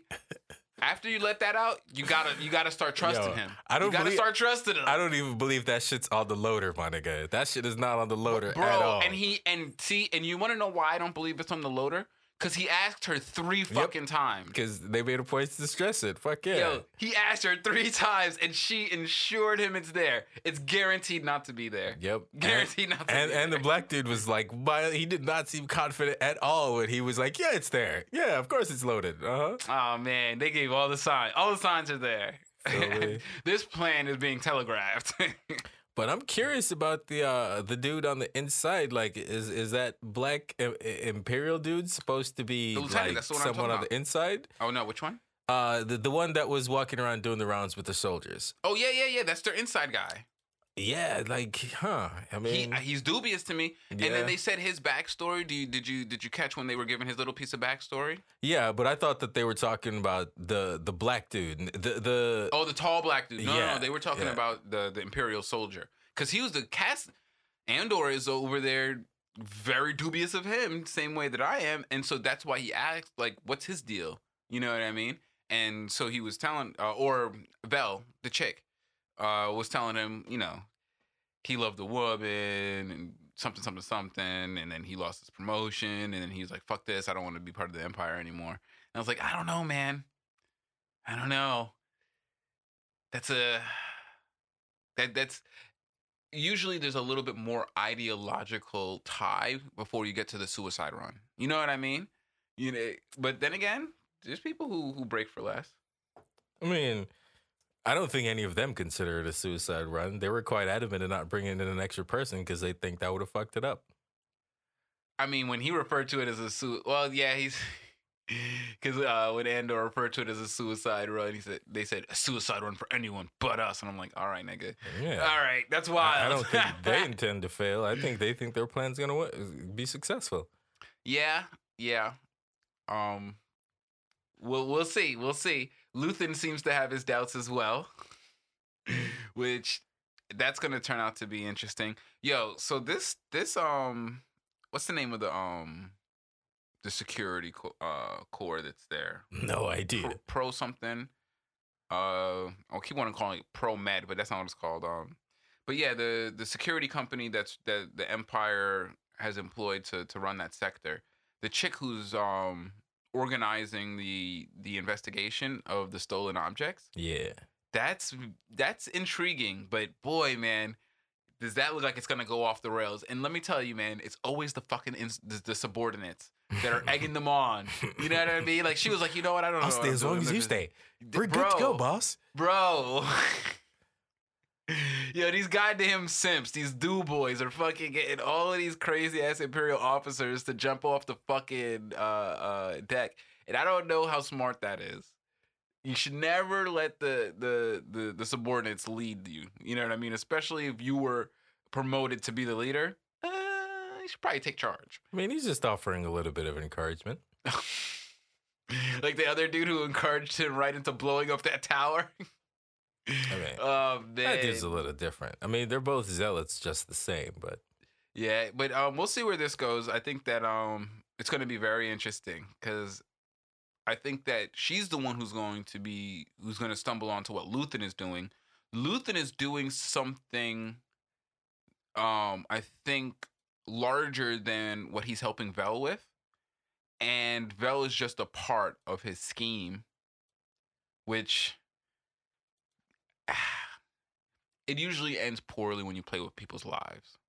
After you let that out, you gotta you gotta start trusting Yo, him. I don't you gotta believe- start trusting him. I don't even believe that shit's on the loader, my nigga. That shit is not on the loader bro. at all. And he and see, and you want to know why I don't believe it's on the loader? Because he asked her three fucking times. because they made a point to stress it. Fuck yeah. Yo, he asked her three times, and she ensured him it's there. It's guaranteed not to be there. Yep. Guaranteed not to And be and the black dude was like, he did not seem confident at all when he was like, yeah, it's there. Yeah, of course it's loaded. Uh huh. Oh man, they gave all the signs. All the signs are there. This plan is being telegraphed. But I'm curious about the uh the dude on the inside. Like, is is that black I- imperial dude supposed to be The lieutenant, like that's the one I'm someone talking on the inside? oh no, which one? Uh, the the one that was walking around doing the rounds with the soldiers. Oh yeah, yeah, yeah. That's their inside guy. Yeah, like, huh? I mean, he he's dubious to me. And then they said his backstory. Do you did you did you catch when they were giving his little piece of backstory? yeah, but I thought that they were talking about the the black dude. The the Oh, the tall black dude. No, no, Yeah, no. They were talking yeah. about the the Imperial soldier because he was the cast. Andor is over there, very dubious of him, same way that I am, and so that's why he asked, like, what's his deal? You know what I mean? And so he was telling, uh, or Belle, the chick, uh, was telling him, you know, he loved the woman and something, something, something, and then he lost his promotion, and then he was like, fuck this, I don't want to be part of the Empire anymore. And I was like, I don't know, man. I don't know. That's a that that's usually there's a little bit more ideological tie before you get to the suicide run. You know what I mean? You know, but then again, there's people who who break for less. I mean, I don't think any of them consider it a suicide run. They were quite adamant in not bringing in an extra person because they think that would have fucked it up. I mean, when he referred to it as a su well, yeah, he's because uh, when Andor referred to it as a suicide run, he said they said a suicide run for anyone but us, and I'm like, all right, nigga, Yeah. all right, that's wild. I, I don't think they intend to fail. I think they think their plan's gonna be successful. Yeah, yeah. Um, we'll we'll see. We'll see. Luthen seems to have his doubts as well, which that's gonna turn out to be interesting. Yo, so this this um, what's the name of the um, the security co- uh core that's there? No Pro, idea. pro something. Uh, I'll keep wanting to call it Pro Med, but that's not what it's called. Um, but yeah, the the security company that's that the Empire has employed to to run that sector. The chick who's um organizing the the investigation of the stolen objects. Yeah. That's that's intriguing, but boy, man. Does that look like it's gonna go off the rails? And let me tell you, man, it's always the fucking ins- the, the subordinates that are egging them on. You know what I mean? Like she was like, you know what? I don't know. I'll stay as long as you stay. We're good to go, bro, boss. Bro. Yo, these goddamn simps, these do boys are fucking getting all of these crazy ass Imperial officers to jump off the fucking uh, uh, deck. And I don't know how smart that is. You should never let the, the the the subordinates lead you. You know what I mean? Especially if you were promoted to be the leader. Uh, you should probably take charge. I mean, he's just offering a little bit of encouragement. like the other dude who encouraged him right into blowing up that tower. I mean, Oh man. that dude's a little different. I mean, they're both zealots, just the same. But Yeah, but um, we'll see where this goes. I think that um, it's going to be very interesting because I think that she's the one who's going to be who's going to stumble onto what Luthen is doing. Luthen is doing something, um, I think larger than what he's helping Vel with, and Vel is just a part of his scheme, which. It usually ends poorly when you play with people's lives.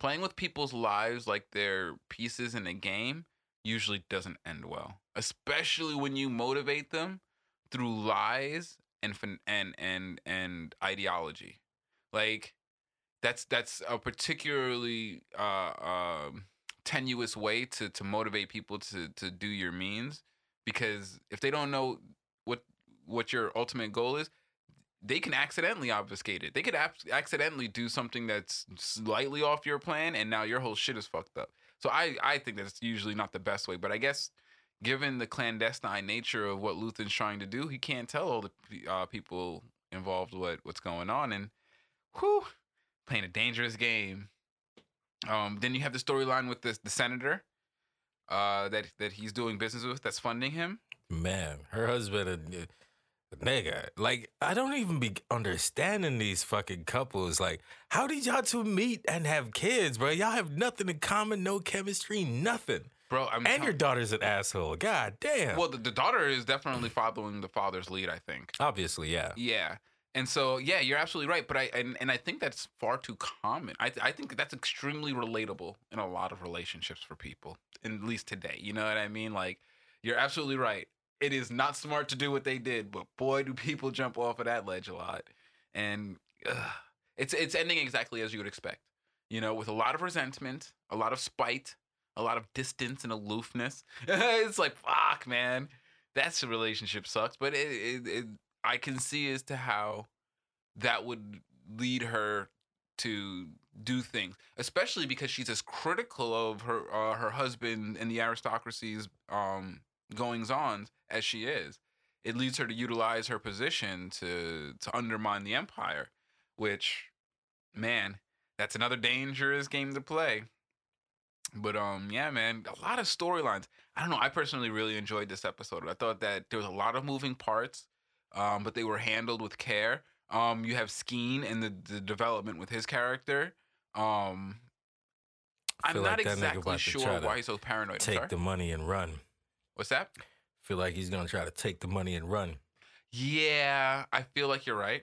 Playing with people's lives like they're pieces in a game usually doesn't end well especially when you motivate them through lies and and and and ideology. Like that's that's a particularly uh, um, tenuous way to to motivate people to to do your means because if they don't know what what your ultimate goal is they can accidentally obfuscate it. They could ab- accidentally do something that's slightly off your plan and now your whole shit is fucked up. So i i think that's usually not the best way but i guess given the clandestine nature of what luthen's trying to do he can't tell all the uh, people involved what what's going on and whew playing a dangerous game. Um, then you have the storyline with the the senator uh, that that he's doing business with that's funding him. Man, her husband uh, nigga. Like, I don't even be understanding these fucking couples. Like, how did y'all two meet and have kids, bro? Y'all have nothing in common, no chemistry, nothing. Bro, I'm and your daughter's an asshole. God damn. well, the, the daughter is definitely following the father's lead. I think. Obviously, yeah. Yeah. And so, yeah, you're absolutely right. But I and, and I think that's far too common. I I think that's extremely relatable in a lot of relationships for people, at least today. You know what I mean? Like, you're absolutely right. It is not smart to do what they did, but boy, do people jump off of that ledge a lot. And it's it's ending exactly as you would expect. You know, with a lot of resentment, a lot of spite, a lot of distance and aloofness. it's like fuck, man. That's relationship sucks. But it, it, it I can see as to how that would lead her to do things, especially because she's as critical of her uh, her husband and the aristocracy's um, goings on as she is. It leads her to utilize her position to to undermine the empire, which, man, that's another dangerous game to play. But um, yeah, man, a lot of storylines. I don't know. I personally really enjoyed this episode. I thought that there was a lot of moving parts, um, but they were handled with care. Um, you have Skeen and the, the development with his character. Um, I'm Feel not like exactly about to try sure why he's so paranoid. Take the money and run. What's that? Feel like he's gonna try to take the money and run. Yeah, I feel like you're right.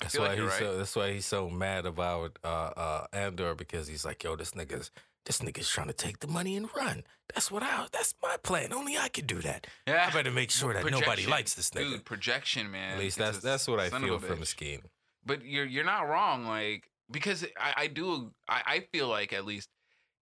I That's why like he's right. so. That's why he's so mad about uh, uh, Andor because he's like, yo, this nigga's this nigga's trying to take the money and run. That's what I. That's my plan. Only I can do that. Yeah, I better make sure that nobody likes this nigga. dude. Projection, man. At least It's that's that's what I feel from bitch. Skeen. but you're you're not wrong like because i, I do I, I feel like at least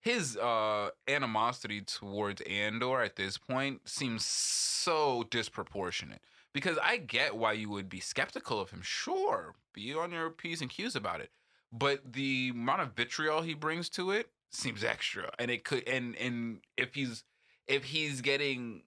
his uh animosity towards andor at this point seems so disproportionate. Because i get why you would be skeptical of him sure be on your p's and q's about it. But the amount of vitriol he brings to it seems extra. And it could and and if he's if he's getting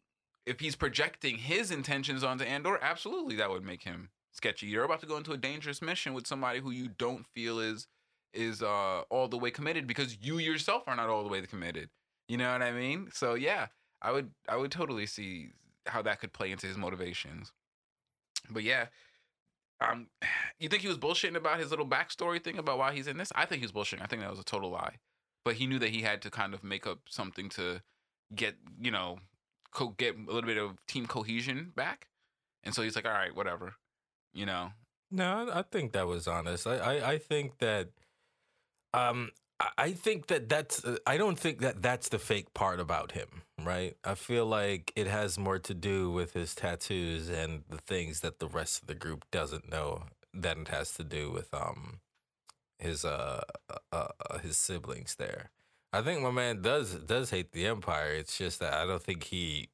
if he's projecting his intentions onto andor absolutely that would make him sketchy. You're about to go into a dangerous mission with somebody who you don't feel is is uh all the way committed because you yourself are not all the way committed. You know what I mean? So yeah, I would I would totally see how that could play into his motivations. But yeah, um, you think he was bullshitting about his little backstory thing about why he's in this? I think he was bullshitting. I think that was a total lie. But he knew that he had to kind of make up something to get you know co- get a little bit of team cohesion back. And so he's like, all right, whatever you know No, I think that was honest. I, I, I think that, um, I- think that that's. Uh, I don't think that that's the fake part about him, right? I feel like it has more to do with his tattoos and the things that the rest of the group doesn't know than it has to do with um his uh, uh, uh his siblings there. I think my man does does hate the empire. It's just that I don't think he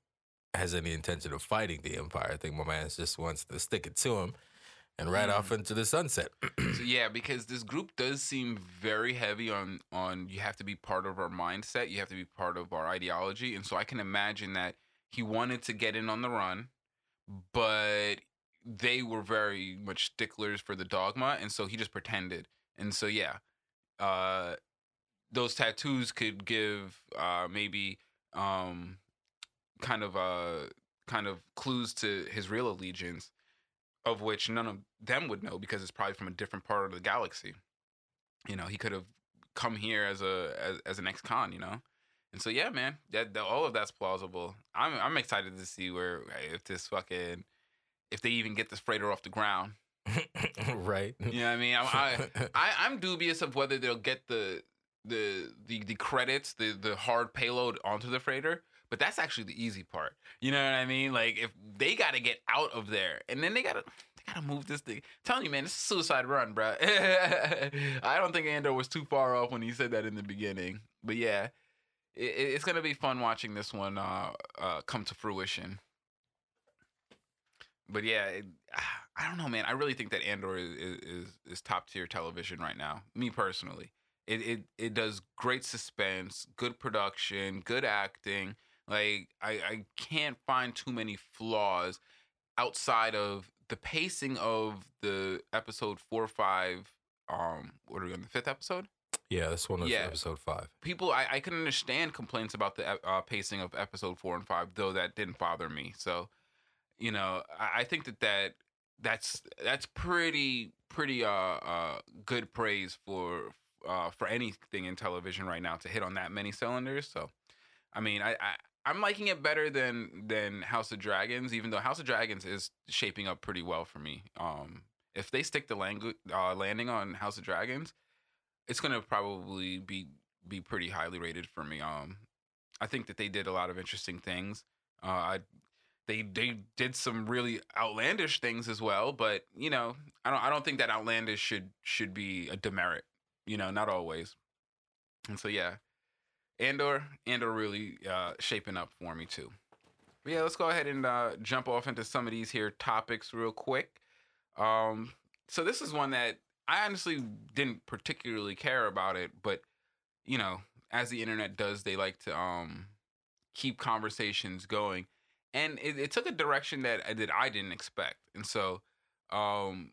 has any intention of fighting the empire. I think my man just wants to stick it to him and ride off into the sunset. so yeah because this group does seem very heavy on on you have to be part of our mindset you have to be part of our ideology and so i can imagine that he wanted to get in on the run but they were very much sticklers for the dogma and so he just pretended and so yeah uh those tattoos could give uh maybe um kind of uh kind of clues to his real allegiance of which none of them would know because it's probably from a different part of the galaxy. You know, he could have come here as a as, as an ex-con, you know. And so yeah, man, that, that all of that's plausible. I'm I'm excited to see where if this fucking if they even get this freighter off the ground. right. You know what I mean? I'm, I, I I'm dubious of whether they'll get the the the the credits, the the hard payload onto the freighter. But that's actually the easy part. You know what I mean? Like if they got to get out of there, and then they got to they gotta move this thing. telling you, man, it's a suicide run, bro. I don't think Andor was too far off when he said that in the beginning. But yeah, it, it's gonna be fun watching this one uh, uh, come to fruition. But yeah, it, I don't know, man. I really think that Andor is is, is top tier television right now. Me personally, it, it it does great suspense, good production, good acting. Like I I can't find too many flaws outside of the pacing of the episode four or five. Um, what are we on the fifth episode? Yeah, this one was Yeah. episode five. people I, I can understand complaints about the uh, pacing of episode four and five though that didn't bother me so you know i, I think that that that's that's pretty pretty uh uh good praise for uh for anything in television right now to hit on that many cylinders so i mean i, I i'm liking it better than than house of dragons even though house of dragons is shaping up pretty well for me um if they stick the langu- uh, landing on house of dragons it's gonna probably be be pretty highly rated for me. Um, I think that they did a lot of interesting things. Uh, I they they did some really outlandish things as well, but you know, I don't I don't think that outlandish should should be a demerit. You know, not always. And so yeah, Andor Andor really uh, shaping up for me too. But yeah, let's go ahead and uh, jump off into some of these here topics real quick. Um, so this is one that I honestly didn't particularly care about it, but you know, as the internet does, they like to um keep conversations going, and it, it took a direction that I- that I didn't expect, and so um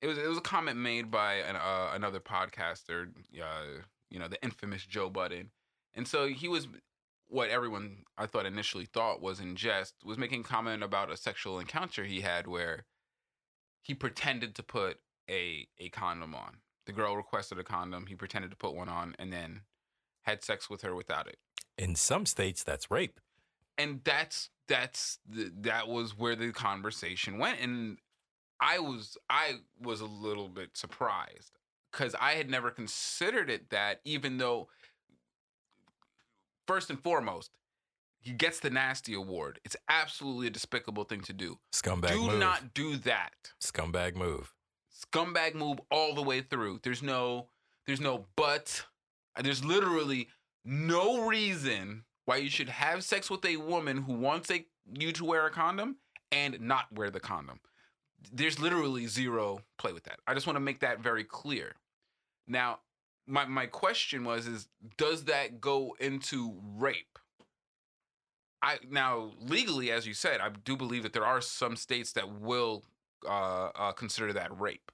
it was it was a comment made by an, uh, another podcaster, uh, you know, the infamous Joe Budden, and so he was what everyone I thought initially thought was in jest was making comment about a sexual encounter he had where he pretended to put a a condom on. The girl requested a condom. He pretended to put one on and then had sex with her without it. In some states, that's rape. And that's that's the, that was where the conversation went. And I was I was a little bit surprised because I had never considered it that. Even though, first and foremost, he gets the nasty award. It's absolutely a despicable thing to do. Scumbag do move. not do that. Scumbag move. scumbag move all the way through. There's no there's no but. There's literally no reason why you should have sex with a woman who wants a, you to wear a condom and not wear the condom. There's literally zero play with that. I just want to make that very clear. Now, my my question was is does that go into rape? I now legally, as you said, I do believe that there are some states that will uh, uh, consider that rape.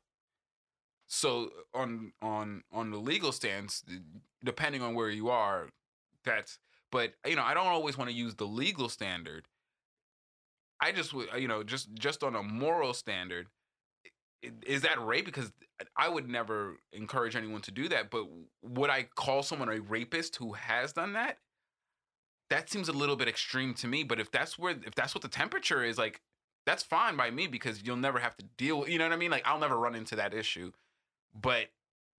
So on on on the legal stance, depending on where you are, that's. But you know, I don't always want to use the legal standard. I just would, you know, just just on a moral standard, is that rape? Because I would never encourage anyone to do that. But would I call someone a rapist who has done that? That seems a little bit extreme to me. But if that's where, if that's what the temperature is, like that's fine by me because you'll never have to deal you know what I mean? Like I'll never run into that issue. But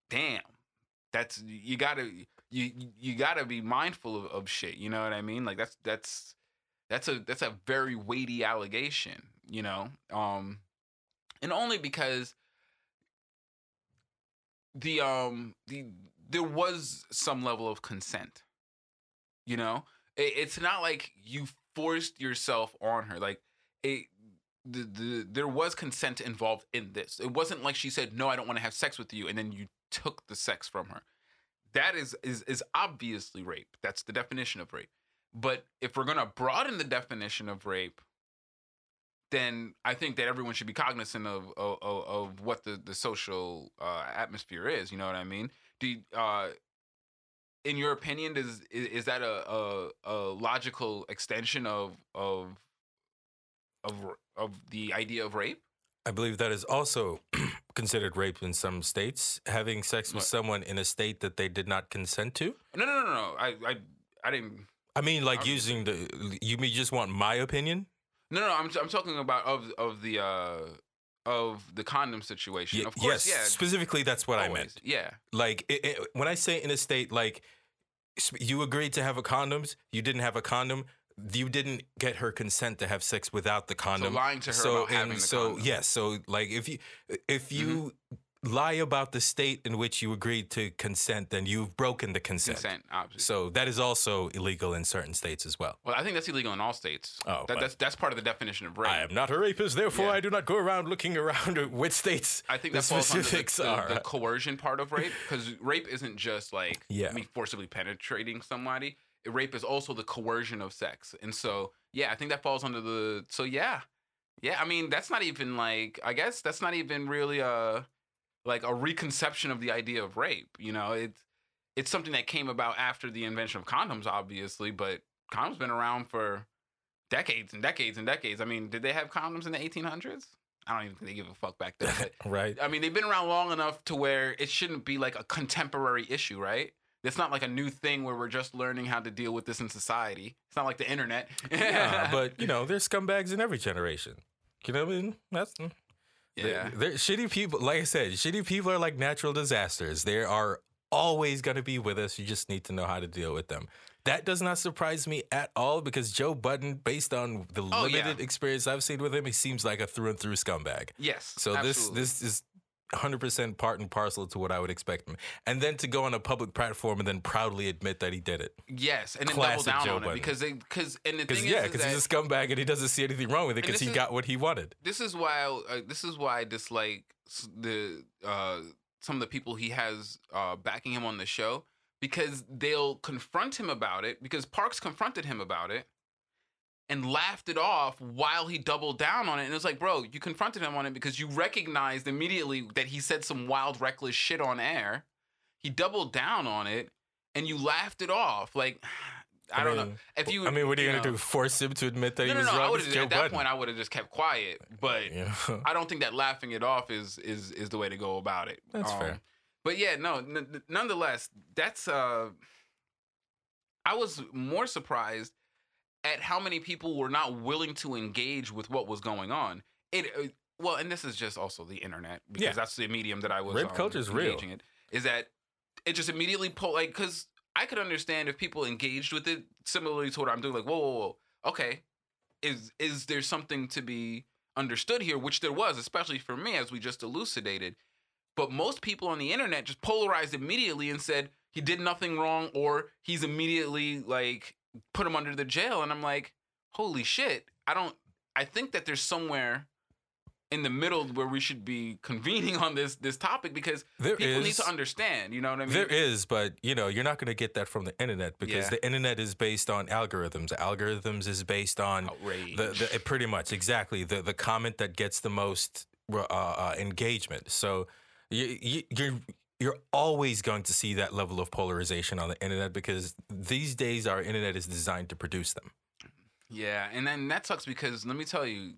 damn, that's you gotta you you gotta be mindful of, of shit, you know what I mean? Like that's that's that's a that's a very weighty allegation, you know? Um and only because the um the there was some level of consent. You know? It, it's not like you forced yourself on her. Like it the, the there was consent involved in this. It wasn't like she said, "No, I don't want to have sex with you," and then you took the sex from her. That is is is obviously rape. That's the definition of rape. But if we're gonna broaden the definition of rape, then I think that everyone should be cognizant of of, of, what the the social uh, atmosphere is. You know what I mean? Do you, uh, in your opinion, does is, is that a, a a logical extension of of of of the idea of rape? I believe that is also considered rape in some states. Having sex with someone in a state that they did not consent to. No, no, no, no. I I I didn't. I mean, like Okay. using the. You mean just want my opinion? No, no. I'm I'm talking about of of the uh of the condom situation. Ye- of course, yes, yeah. specifically that's what I meant. Yeah. Like it, it- when I say in a state, like you agreed to have a condoms, you didn't have a condom. you didn't get her consent to have sex without the condom. lying to her so, about having the so condom. Mm-hmm. yes, so like if you if you lie about the state in which you agreed to consent, then you've broken the consent. Consent, obviously. So that is also illegal in certain states as well. Well, I think that's illegal in all states. Oh, that, that's that's part of the definition of rape. I am not a rapist, therefore Yeah. I do not go around looking around at which states I think the that falls under the, specifics the, are. the coercion part of rape because rape isn't just like Yeah. me forcibly penetrating somebody. Rape is also the coercion of sex, and so yeah, I think that falls under the. So yeah, yeah. I mean, that's not even like I guess that's not even really a like a reconception of the idea of rape. You know, it's it's something that came about after the invention of condoms, obviously, but condoms been around for decades and decades and decades. I mean, did they have condoms in the 1800s? I don't even think they give a fuck back then. Right. I mean, they've been around long enough to where it shouldn't be like a contemporary issue, right? It's not like a new thing where we're just learning how to deal with this in society. It's not like the internet. Yeah, but you know, there's scumbags in every generation. You know what I mean? That's mm. Yeah, They're, they're shitty people. Like I said, shitty people are like natural disasters. They are always going to be with us. You just need to know how to deal with them. That does not surprise me at all because Joe Budden, based on the Oh, yeah. limited experience I've seen with him, he seems like a through and through scumbag. yes. So absolutely. this this is 100% part and parcel to what I would expect him. And then to go on a public platform and then proudly admit that he did it. yes, and then classic double down Joe on it because they because and the thing yeah, because he's a scumbag and he doesn't see anything wrong with it because he is- got what he wanted. this is why I, uh, this is why I dislike the uh, some of the people he has uh, backing him on the show because they'll confront him about it because Parks confronted him about it and laughed it off while he doubled down on it and it's like bro you confronted him on it because you recognized immediately that he said some wild reckless shit on air he doubled down on it and you laughed it off like I, I don't know if you I mean, what are you, you gonna know- do? Force him to admit that no he was no I wrong? would It's have at that Budden. point I would have just kept quiet but Yeah. I don't think that laughing it off is is is the way to go about it. Um, That's fair. But yeah, no. N- nonetheless, that's. uh I was more surprised at how many people were not willing to engage with what was going on. It uh, well, and this is just also the internet because Yeah. that's the medium that I was. Rape um, culture is real. engaging It is that it just immediately pull like because I could understand if people engaged with it similarly to what I'm doing. Like, whoa, whoa, whoa, okay, is is there something to be understood here? Which there was, especially for me, as we just elucidated. But most people on the internet just polarized immediately and said he did nothing wrong or he's immediately like put him under the jail. And I'm like, holy shit. I don't I think that there's somewhere in the middle where we should be convening on this this topic because There people need to understand. You know what I mean? There is, but you know, you're not going to get that from the internet because Yeah. the internet is based on algorithms. Algorithms is based on outrage. the, the pretty much exactly the the comment that gets the most uh, uh, engagement. So you, you, you're you're always going to see that level of polarization on the internet because these days our internet is designed to produce them. Yeah, and then that sucks because let me tell you,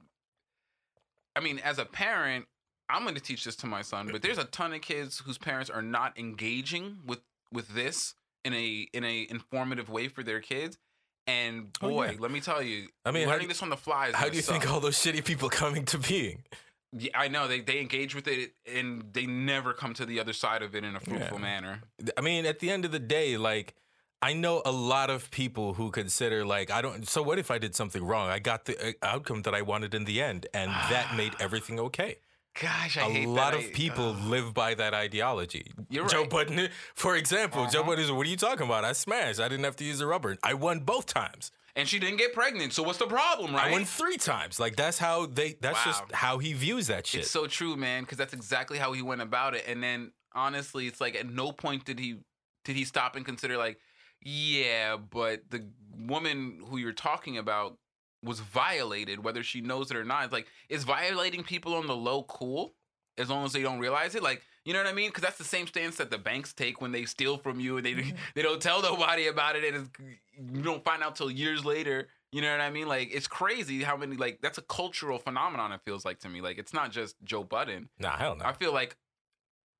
I mean, as a parent, I'm going to teach this to my son, but there's a ton of kids whose parents are not engaging with with this in a in a informative way for their kids. And Oh, boy, yeah. let me tell you, I mean, learning do- this on the fly is How do you think all those shitty people coming to being? Yeah, I know they they engage with it and they never come to the other side of it in a fruitful Yeah. manner. I mean, at the end of the day, like I know a lot of people who consider like I don't. So what if I did something wrong? I got the uh, outcome that I wanted in the end, and that made everything okay. Gosh, I A lot of I- people ugh. live by that ideology. You're Joe right. Budden, for example, Joe Uh-huh. Budden is, what are you talking about? I smashed. I didn't have to use the rubber. I won both times. And she didn't get pregnant. So what's the problem, right? I won three times. Like that's how they. That's just how he views that shit. It's so true, man, because that's exactly how he went about it. And then honestly, it's like at no point did he did he stop and consider like, yeah, but the woman who you're talking about was violated, whether she knows it or not. It's like, is violating people on the low cool? As long as they don't realize it, like you know what I mean? Because that's the same stance that the banks take when they steal from you and they mm-hmm. they don't tell nobody about it, and it's, you don't find out till years later. You know what I mean? Like it's crazy how many like that's a cultural phenomenon. It feels like to me. Like it's not just Joe Budden. nah, hell no. I feel like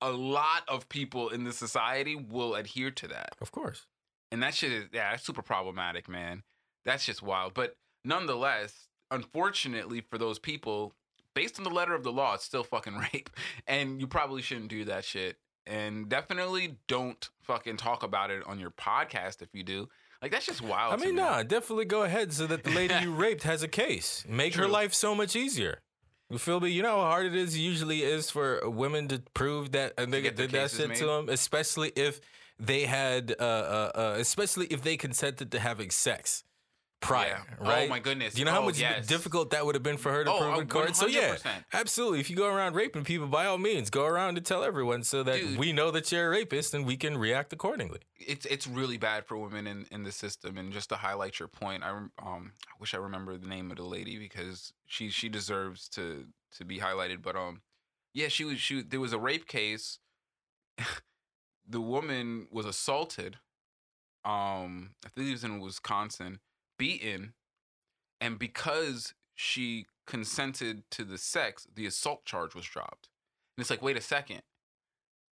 a lot of people in the society will adhere to that, of course. and that shit is yeah, that's super problematic, man. That's just wild. But nonetheless, unfortunately for those people, based on the letter of the law, it's still fucking rape, and you probably shouldn't do that shit. And definitely don't fucking talk about it on your podcast if you do. Like that's just wild. I mean, me. nah, definitely go ahead so that the lady you raped has a case. Make her life so much easier. You feel me? You know how hard it is usually is for women to prove that a nigga did that shit to them, especially if they had, uh, uh, uh, especially if they consented to having sex prior, Yeah. Oh, my goodness. Do you know how Oh, much yes. difficult that would have been for her to Oh, prove uh, in court? So yeah, absolutely. If you go around raping people, by all means, go around and tell everyone so that Dude. we know that you're a rapist and we can react accordingly. it's it's really bad for women in, in the system. And just to highlight your point, I um I wish I remember the name of the lady because she she deserves to to be highlighted. But um yeah, she was she there was a rape case. the woman was assaulted. Um, I think it was in Wisconsin, beaten, and because she consented to the sex, the assault charge was dropped. And it's like, wait a second.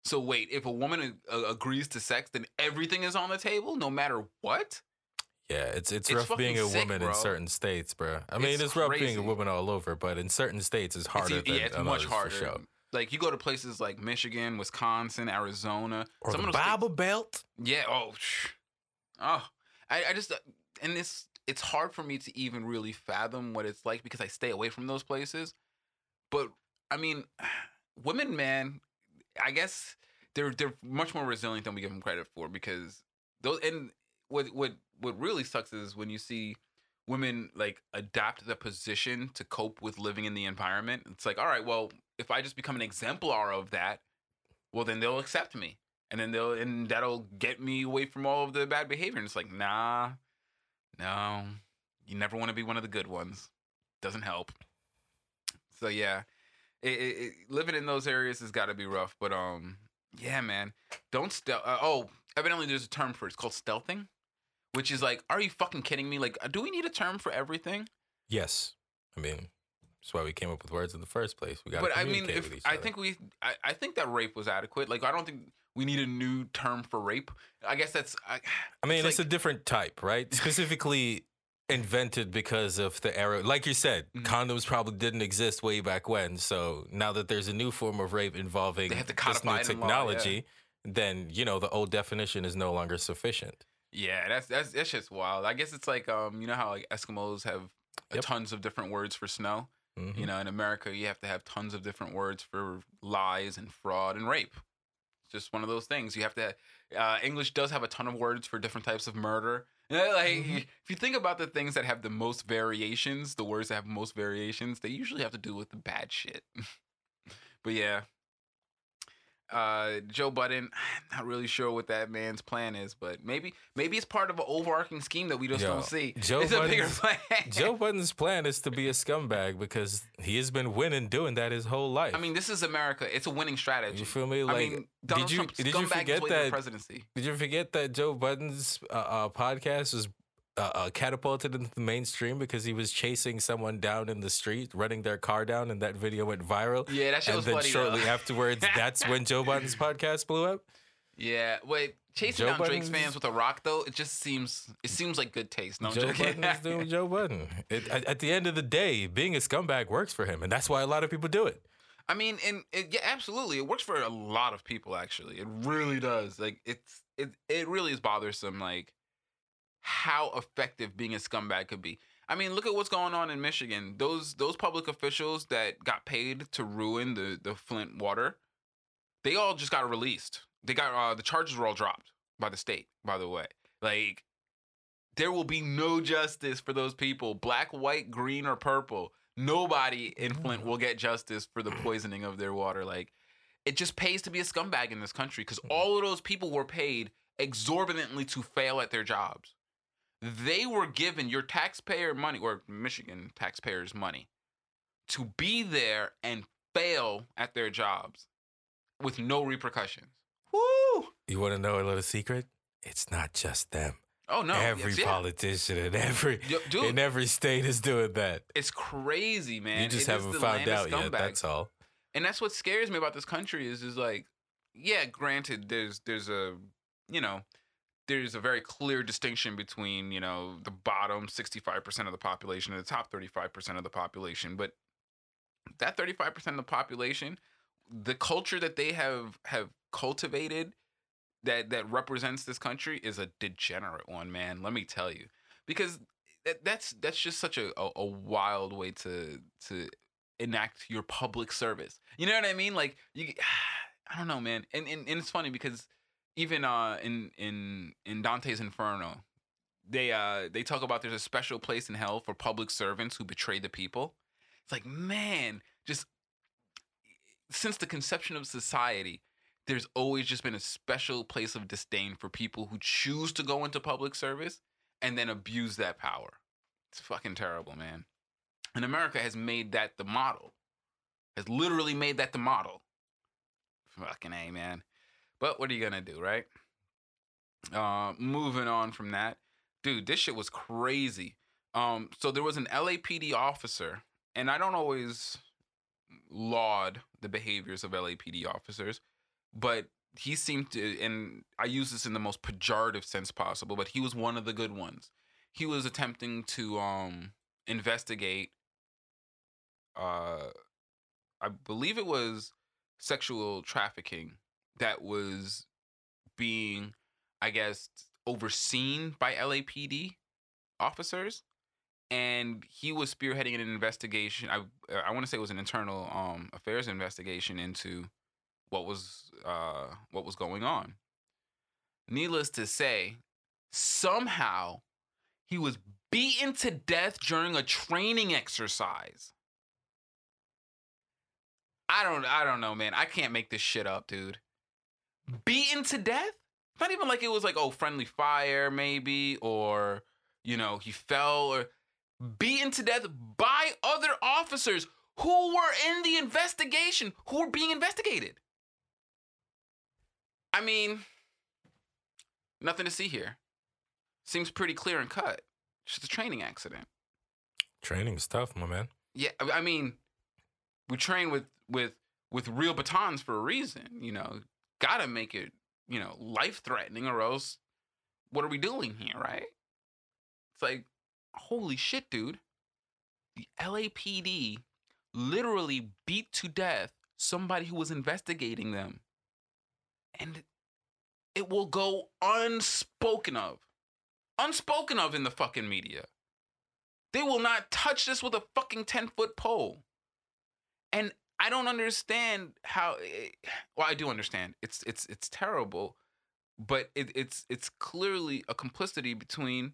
So wait, if a woman uh, agrees to sex, then everything is on the table, no matter what. Yeah, it's it's, It's rough being a sick, woman in certain states, bro. I mean, It's it's, rough being a woman all over, but in certain states, it's harder it's, than yeah, it's much harder. sure. Like you go to places like Michigan, Wisconsin, Arizona, Or some the of those states- Bible Belt. Yeah. Oh. Oh. I, I just uh, and this it's hard for me to even really fathom what it's like because I stay away from those places. But I mean, women, man, I guess they're they're much more resilient than we give them credit for because those and what what what really sucks is when you see women like adapt the position to cope with living in the environment. It's like, all right, well, if I just become an exemplar of that, well then they'll accept me. And then they'll and that'll get me away from all of the bad behavior. And it's like, nah, no. You never want to be one of the good ones. Doesn't help. So yeah. It, it, it, living in those areas has got to be rough, but um, yeah, man, don't stealth. Uh, oh, evidently there's a term for it. It's called stealthing, which is like, are you fucking kidding me? Like, do we need a term for everything? Yes, I mean that's why we came up with words in the first place. We got. But I mean, if I think we, I, I think that rape was adequate. Like, I don't think we need a new term for rape. I guess that's. I, I mean, it's, like- a different type, right? Specifically invented because of the era. Like you said, Mhm. condoms probably didn't exist way back when. So now that there's a new form of rape involving They have to this new in law, yeah. technology, then you know the old definition is no longer sufficient. Yeah, that's that's that's just wild. I guess it's like um, you know how like Eskimos have uh, Yep. tons of different words for snow. Mhm. You know, in America, you have to have tons of different words for lies and fraud and rape. Just one of those things. You have to. Uh, English does have a ton of words for different types of murder. Like Mhm. if you think about the things that have the most variations, the words that have most variations, they usually have to do with the bad shit. but yeah. Uh, Joe Budden, not really sure what that man's plan is, but maybe maybe it's part of an overarching scheme that we just Yo, don't see. Joe it's a bigger plan. Joe Budden's plan is to be a scumbag because he has been winning doing that his whole life. I mean, this is America. It's a winning strategy. you feel me? I Like, mean, Donald did you Trump did you forget way to the that? presidency. Did you forget that Joe Budden's uh, uh, podcast was uh, uh, catapulted into the mainstream because he was chasing someone down in the street, running their car down, and that video went viral. Yeah, that shit and was then funny. shortly though. afterwards, that's when Joe Budden's podcast blew up. yeah, wait, chasing Joe down Drake's fans with a rock though, it just seems it seems like good taste. No, Joe. Budden is doing Joe Budden. It, at, at the end of the day, being a scumbag works for him, and that's why a lot of people do it. I mean, and it, yeah, absolutely, it works for a lot of people. Actually, it really does. Like, it's it it really is bothersome. Like, how effective being a scumbag could be. I mean, look at what's going on in Michigan. Those those public officials that got paid to ruin the the Flint water, they all just got released. They got uh, the charges were all dropped by the state. By the way, like there will be no justice for those people, black, white, green, or purple. Nobody in Flint will get justice for the poisoning of their water. Like it just pays to be a scumbag in this country because all of those people were paid exorbitantly to fail at their jobs. They were given your taxpayer money or Michigan taxpayers' money to be there and fail at their jobs with no repercussions. Woo! You want to know a little secret? It's not just them. Oh no! every yes, yeah. politician in every Yo, dude, in every state is doing that. it's crazy, man. you just It is haven't the found out yet. That's all. and that's what scares me about this country is is like yeah granted there's there's a you know there's a very clear distinction between you know the bottom 65% of the population and the top 35% of the population but that 35% of the population the culture that they have have cultivated that that represents this country is a degenerate one, man. Let me tell you, because that, that's that's just such a, a, a wild way to to enact your public service. You know what I mean? Like you, I don't know, man. And and, and it's funny because even uh in in in Dante's Inferno, they uh they talk about there's a special place in hell for public servants who betray the people. It's like, man, just since the conception of society, there's always just been a special place of disdain for people who choose to go into public service and then abuse that power. It's fucking terrible, man. And America has made that the model. Has literally made that the model. Fucking A, man. But what are you gonna do, right? Uh moving on from that. Dude, this shit was crazy. Um, so there was an LAPD officer, and I don't always laud the behaviors of LAPD officers, but he seemed to, and I use this in the most pejorative sense possible, but he was one of the good ones. He was attempting to um investigate uh I believe it was sexual trafficking that was being I guess overseen by LAPD officers and he was spearheading an investigation I I want to say it was an internal um affairs investigation into what was uh what was going on. Needless to say, somehow he was beaten to death during a training exercise. I don't I don't know, man. I can't make this shit up, dude. Beaten to death? Not even like it was like oh friendly fire maybe or you know, he fell or beaten to death by other officers who were in the investigation, who were being investigated. I mean, nothing to see here. Seems pretty clear and cut. Just a training accident. Training is tough, my man. Yeah, I I mean, we train with with with real batons for a reason. You know, gotta make it you know life threatening, or else what are we doing here, right? It's like, holy shit, dude. The LAPD literally beat to death somebody who was investigating them. And it will go unspoken of. Unspoken of in the fucking media. They will not touch this with a fucking 10 foot pole. And I don't understand how eh, well I do understand. It's it's it's terrible, but it, it's it's clearly a complicity between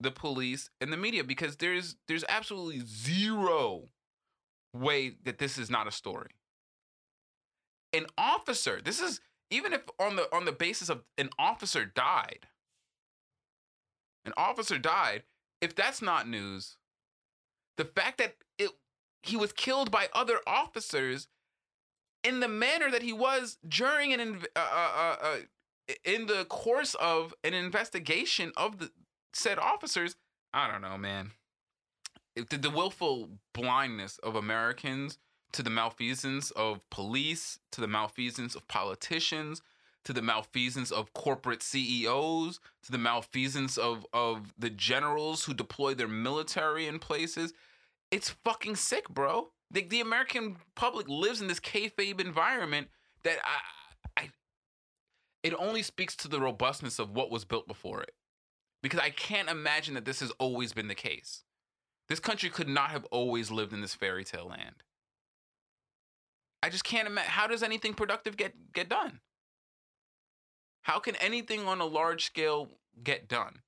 the police and the media because there's there's absolutely zero way that this is not a story. An officer, this is even if on the on the basis of an officer died. An officer died, if that's not news, the fact that it he was killed by other officers in the manner that he was during an uh, uh, uh, uh, in the course of an investigation of the said officers i don't know man the, the willful blindness of americans to the malfeasance of police to the malfeasance of politicians to the malfeasance of corporate CEOs, to the malfeasance of of the generals who deploy their military in places. It's fucking sick, bro. The, the American public lives in this kayfabe environment that I, I, it only speaks to the robustness of what was built before it. Because I can't imagine that this has always been the case. This country could not have always lived in this fairy tale land. I just can't imagine. How does anything productive get get done? How can anything on a large scale get done?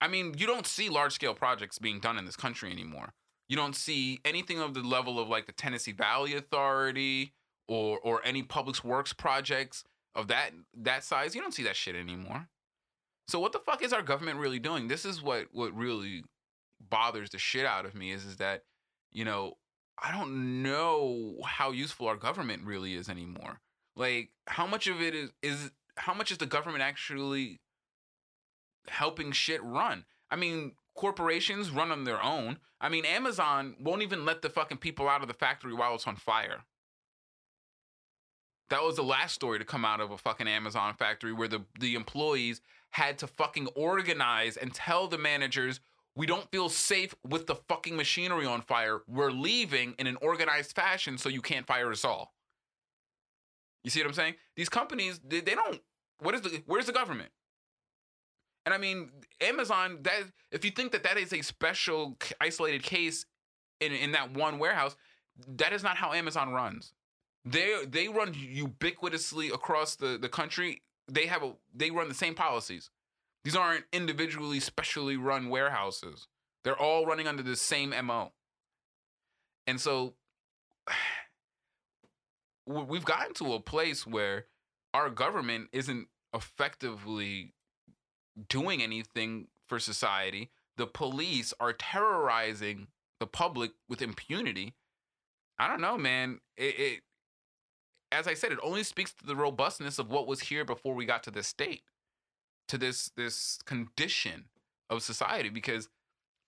I mean, you don't see large scale projects being done in this country anymore. You don't see anything of the level of like the Tennessee Valley Authority or or any public works projects of that that size. You don't see that shit anymore. So what the fuck is our government really doing? This is what what really bothers the shit out of me is is that you know I don't know how useful our government really is anymore. Like how much of it is is how much is the government actually helping shit run? I mean, corporations run on their own. I mean, Amazon won't even let the fucking people out of the factory while it's on fire. That was the last story to come out of a fucking Amazon factory where the, the employees had to fucking organize and tell the managers, we don't feel safe with the fucking machinery on fire. We're leaving in an organized fashion so you can't fire us all. You see what I'm saying? These companies, they, they don't. What is the? Where's the government? And I mean, Amazon. That if you think that that is a special isolated case in in that one warehouse, that is not how Amazon runs. They they run ubiquitously across the the country. They have a they run the same policies. These aren't individually specially run warehouses. They're all running under the same MO. And so we've gotten to a place where our government isn't effectively doing anything for society. The police are terrorizing the public with impunity. I don't know, man. It, it as I said, it only speaks to the robustness of what was here before we got to this state, to this this condition of society. Because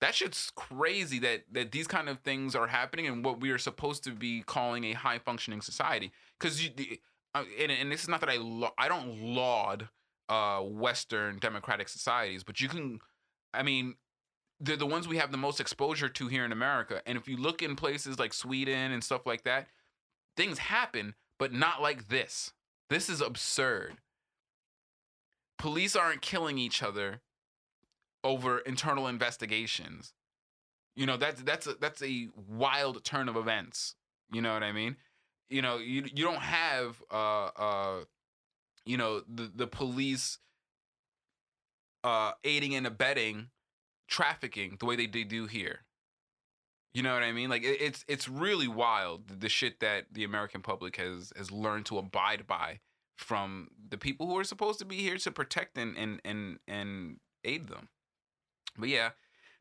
that shit's crazy that that these kind of things are happening and what we are supposed to be calling a high functioning society. Because you, uh, and, and this is not that I la- I don't laud uh, Western democratic societies, but you can, I mean, they're the ones we have the most exposure to here in America. And if you look in places like Sweden and stuff like that, things happen, but not like this. This is absurd. Police aren't killing each other over internal investigations. You know, that's that's a, that's a wild turn of events. You know what I mean? You know, you you don't have uh uh you know the the police uh aiding and abetting trafficking the way they, they do here. You know what I mean? Like it, it's it's really wild the, the shit that the American public has has learned to abide by from the people who are supposed to be here to protect and and and and aid them. But yeah,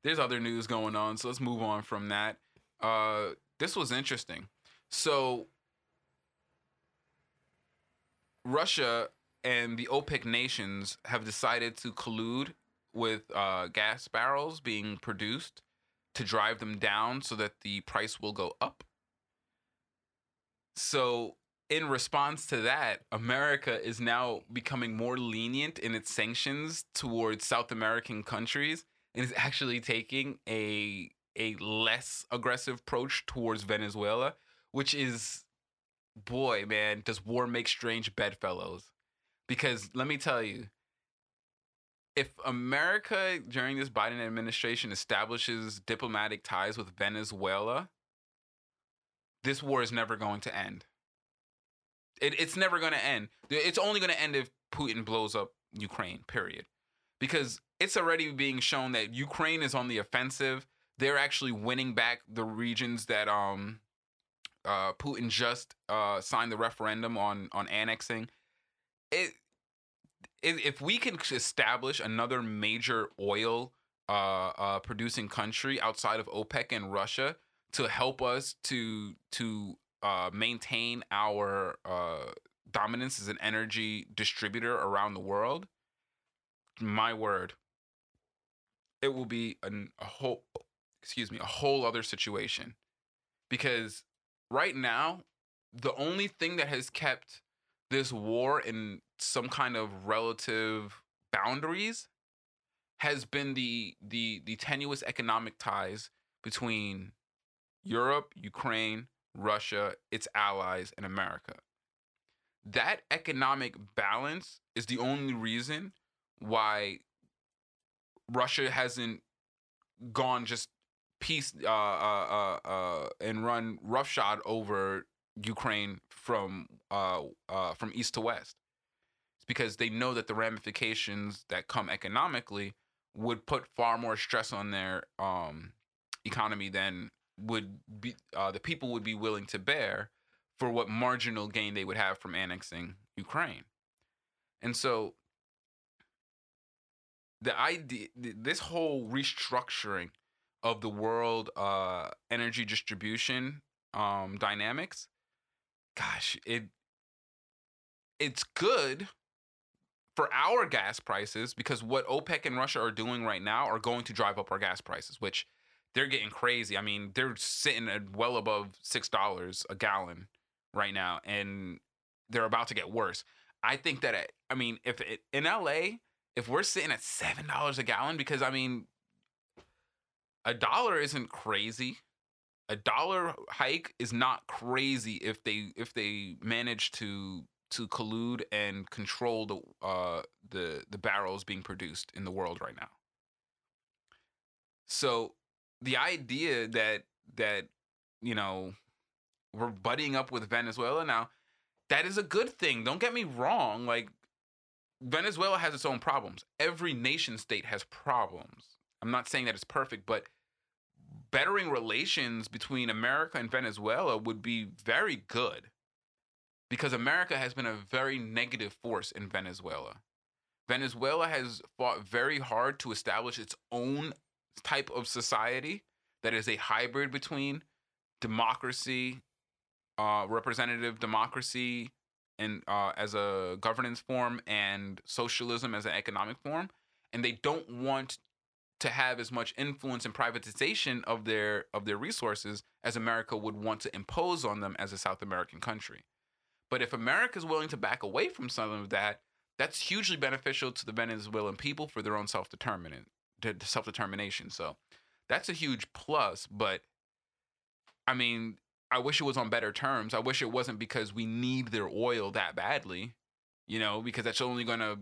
there's other news going on, so let's move on from that. Uh this was interesting. So Russia and the OPEC nations have decided to collude with uh, gas barrels being produced to drive them down so that the price will go up. So, in response to that, America is now becoming more lenient in its sanctions towards South American countries and is actually taking a a less aggressive approach towards Venezuela, which is boy, man, does war make strange bedfellows? Because let me tell you, if America during this Biden administration establishes diplomatic ties with Venezuela, this war is never going to end. It, it's never going to end. It's only going to end if Putin blows up Ukraine, period. Because it's already being shown that Ukraine is on the offensive. They're actually winning back the regions that um uh, Putin just uh, signed the referendum on on annexing. It, it if we can establish another major oil uh, uh, producing country outside of OPEC and Russia to help us to to uh, maintain our uh, dominance as an energy distributor around the world, my word, it will be an, a whole excuse me a whole other situation because right now, the only thing that has kept this war in some kind of relative boundaries has been the the the tenuous economic ties between Europe, Ukraine, Russia, its allies, and America. That economic balance is the only reason why Russia hasn't gone just peace uh, uh, uh, uh, and run roughshod over Ukraine from uh, uh, from east to west. It's because they know that the ramifications that come economically would put far more stress on their um, economy than would be the people would be willing to bear for what marginal gain they would have from annexing Ukraine. And so the idea this whole restructuring of the world uh energy distribution um dynamics gosh it it's good for our gas prices because what OPEC and Russia are doing right now are going to drive up our gas prices which they're getting crazy. I mean they're sitting at well above $6 a gallon right now and they're about to get worse. I think that i mean if it, in LA if we're sitting at $7 a gallon because i mean a dollar isn't crazy. A dollar hike is not crazy if they if they manage to to collude and control the uh, the the barrels being produced in the world right now. So the idea that that you know we're buddying up with Venezuela now, that is a good thing. Don't get me wrong. Like Venezuela has its own problems. Every nation state has problems. I'm not saying that it's perfect, but bettering relations between America and Venezuela would be very good because America has been a very negative force in Venezuela. Venezuela has fought very hard to establish its own type of society that is a hybrid between democracy, uh, representative democracy, and uh, as a governance form, and socialism as an economic form, and they don't want to have as much influence and privatization of their of their resources as America would want to impose on them as a South American country. But if America is willing to back away from some of that, that's hugely beneficial to the Venezuelan people for their own self determination. Self determination. So that's a huge plus. But I mean, I wish it was on better terms. I wish it wasn't because we need their oil that badly, you know, because that's only going to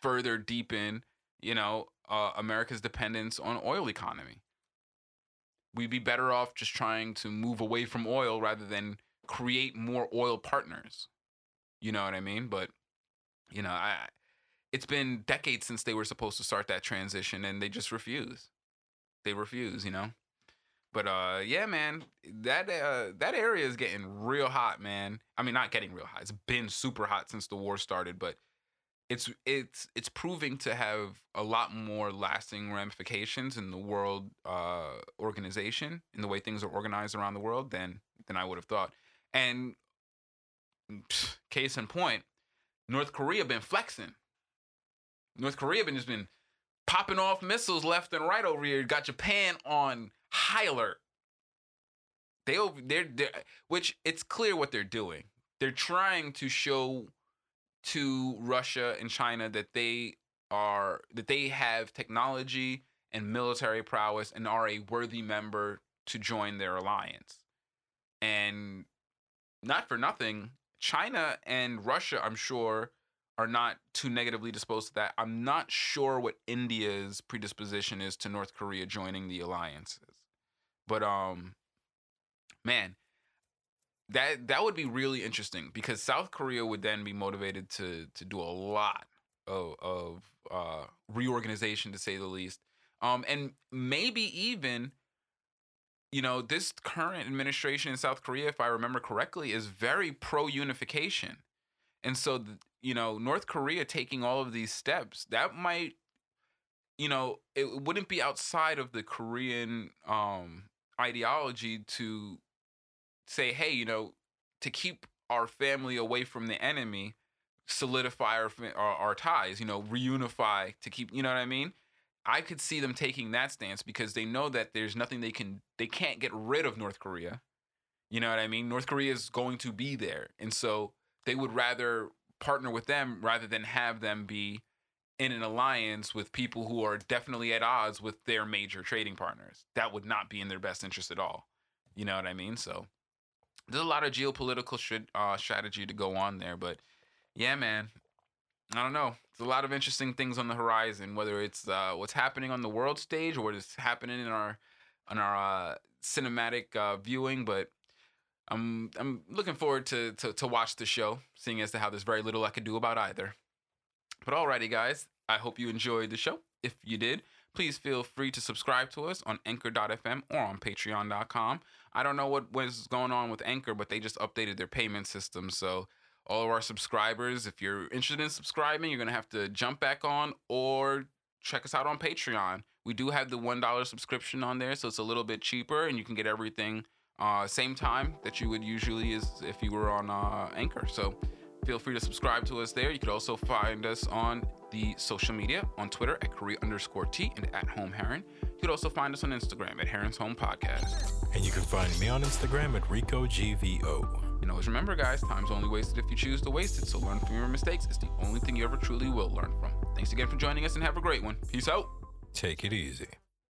further deepen, you know, uh, America's dependence on oil economy. We'd be better off just trying to move away from oil rather than create more oil partners. You know what I mean? But you know, I it's been decades since they were supposed to start that transition and they just refuse. They refuse, you know. But uh yeah, man, that uh that area is getting real hot, man. I mean, not getting real hot. It's been super hot since the war started, but it's it's it's proving to have a lot more lasting ramifications in the world uh organization in the way things are organized around the world than than I would have thought. And case in point, North Korea been flexing. North Korea been just been popping off missiles left and right over here. Got Japan on high alert. They over they're, they're which it's clear what they're doing. They're trying to show to Russia and China that they are that they have technology and military prowess and are a worthy member to join their alliance. And not for nothing, China and Russia, I'm sure, are not too negatively disposed to that. I'm not sure what India's predisposition is to North Korea joining the alliances. But um man, that that would be really interesting because South Korea would then be motivated to to do a lot of of uh reorganization to say the least. Um and maybe even you know, this current administration in South Korea, if I remember correctly, is very pro unification. And so, you know, North Korea taking all of these steps, that might, you know, it wouldn't be outside of the Korean um, ideology to say, hey, you know, to keep our family away from the enemy, solidify our, our, our ties, you know, reunify to keep, you know what I mean? I could see them taking that stance because they know that there's nothing they can they can't get rid of North Korea. You know what I mean? North Korea is going to be there. And so they would rather partner with them rather than have them be in an alliance with people who are definitely at odds with their major trading partners. That would not be in their best interest at all. You know what I mean? So there's a lot of geopolitical sh- uh, strategy to go on there, but yeah, man, I don't know. There's a lot of interesting things on the horizon, whether it's uh, what's happening on the world stage or what's happening in our on our uh, cinematic uh, viewing. But I'm I'm looking forward to, to to watch the show, seeing as to how there's very little I could do about either. But alrighty, guys, I hope you enjoyed the show. If you did, please feel free to subscribe to us on Anchor.fm or on Patreon.com. I don't know what was going on with Anchor, but they just updated their payment system, so all of our subscribers. If you're interested in subscribing, you're going to have to jump back on or check us out on Patreon. We do have the $1 subscription on there, so it's a little bit cheaper and you can get everything uh, same time that you would usually is if you were on uh, Anchor. So feel free to subscribe to us there. You could also find us on the social media on Twitter at Korea underscore T and at Home Heron. You could also find us on Instagram at Heron's Home Podcast. And you can find me on Instagram at RicoGVO. And always remember, guys, time's only wasted if you choose to waste it. So learn from your mistakes. It's the only thing you ever truly will learn from. Thanks again for joining us and have a great one. Peace out. Take it easy.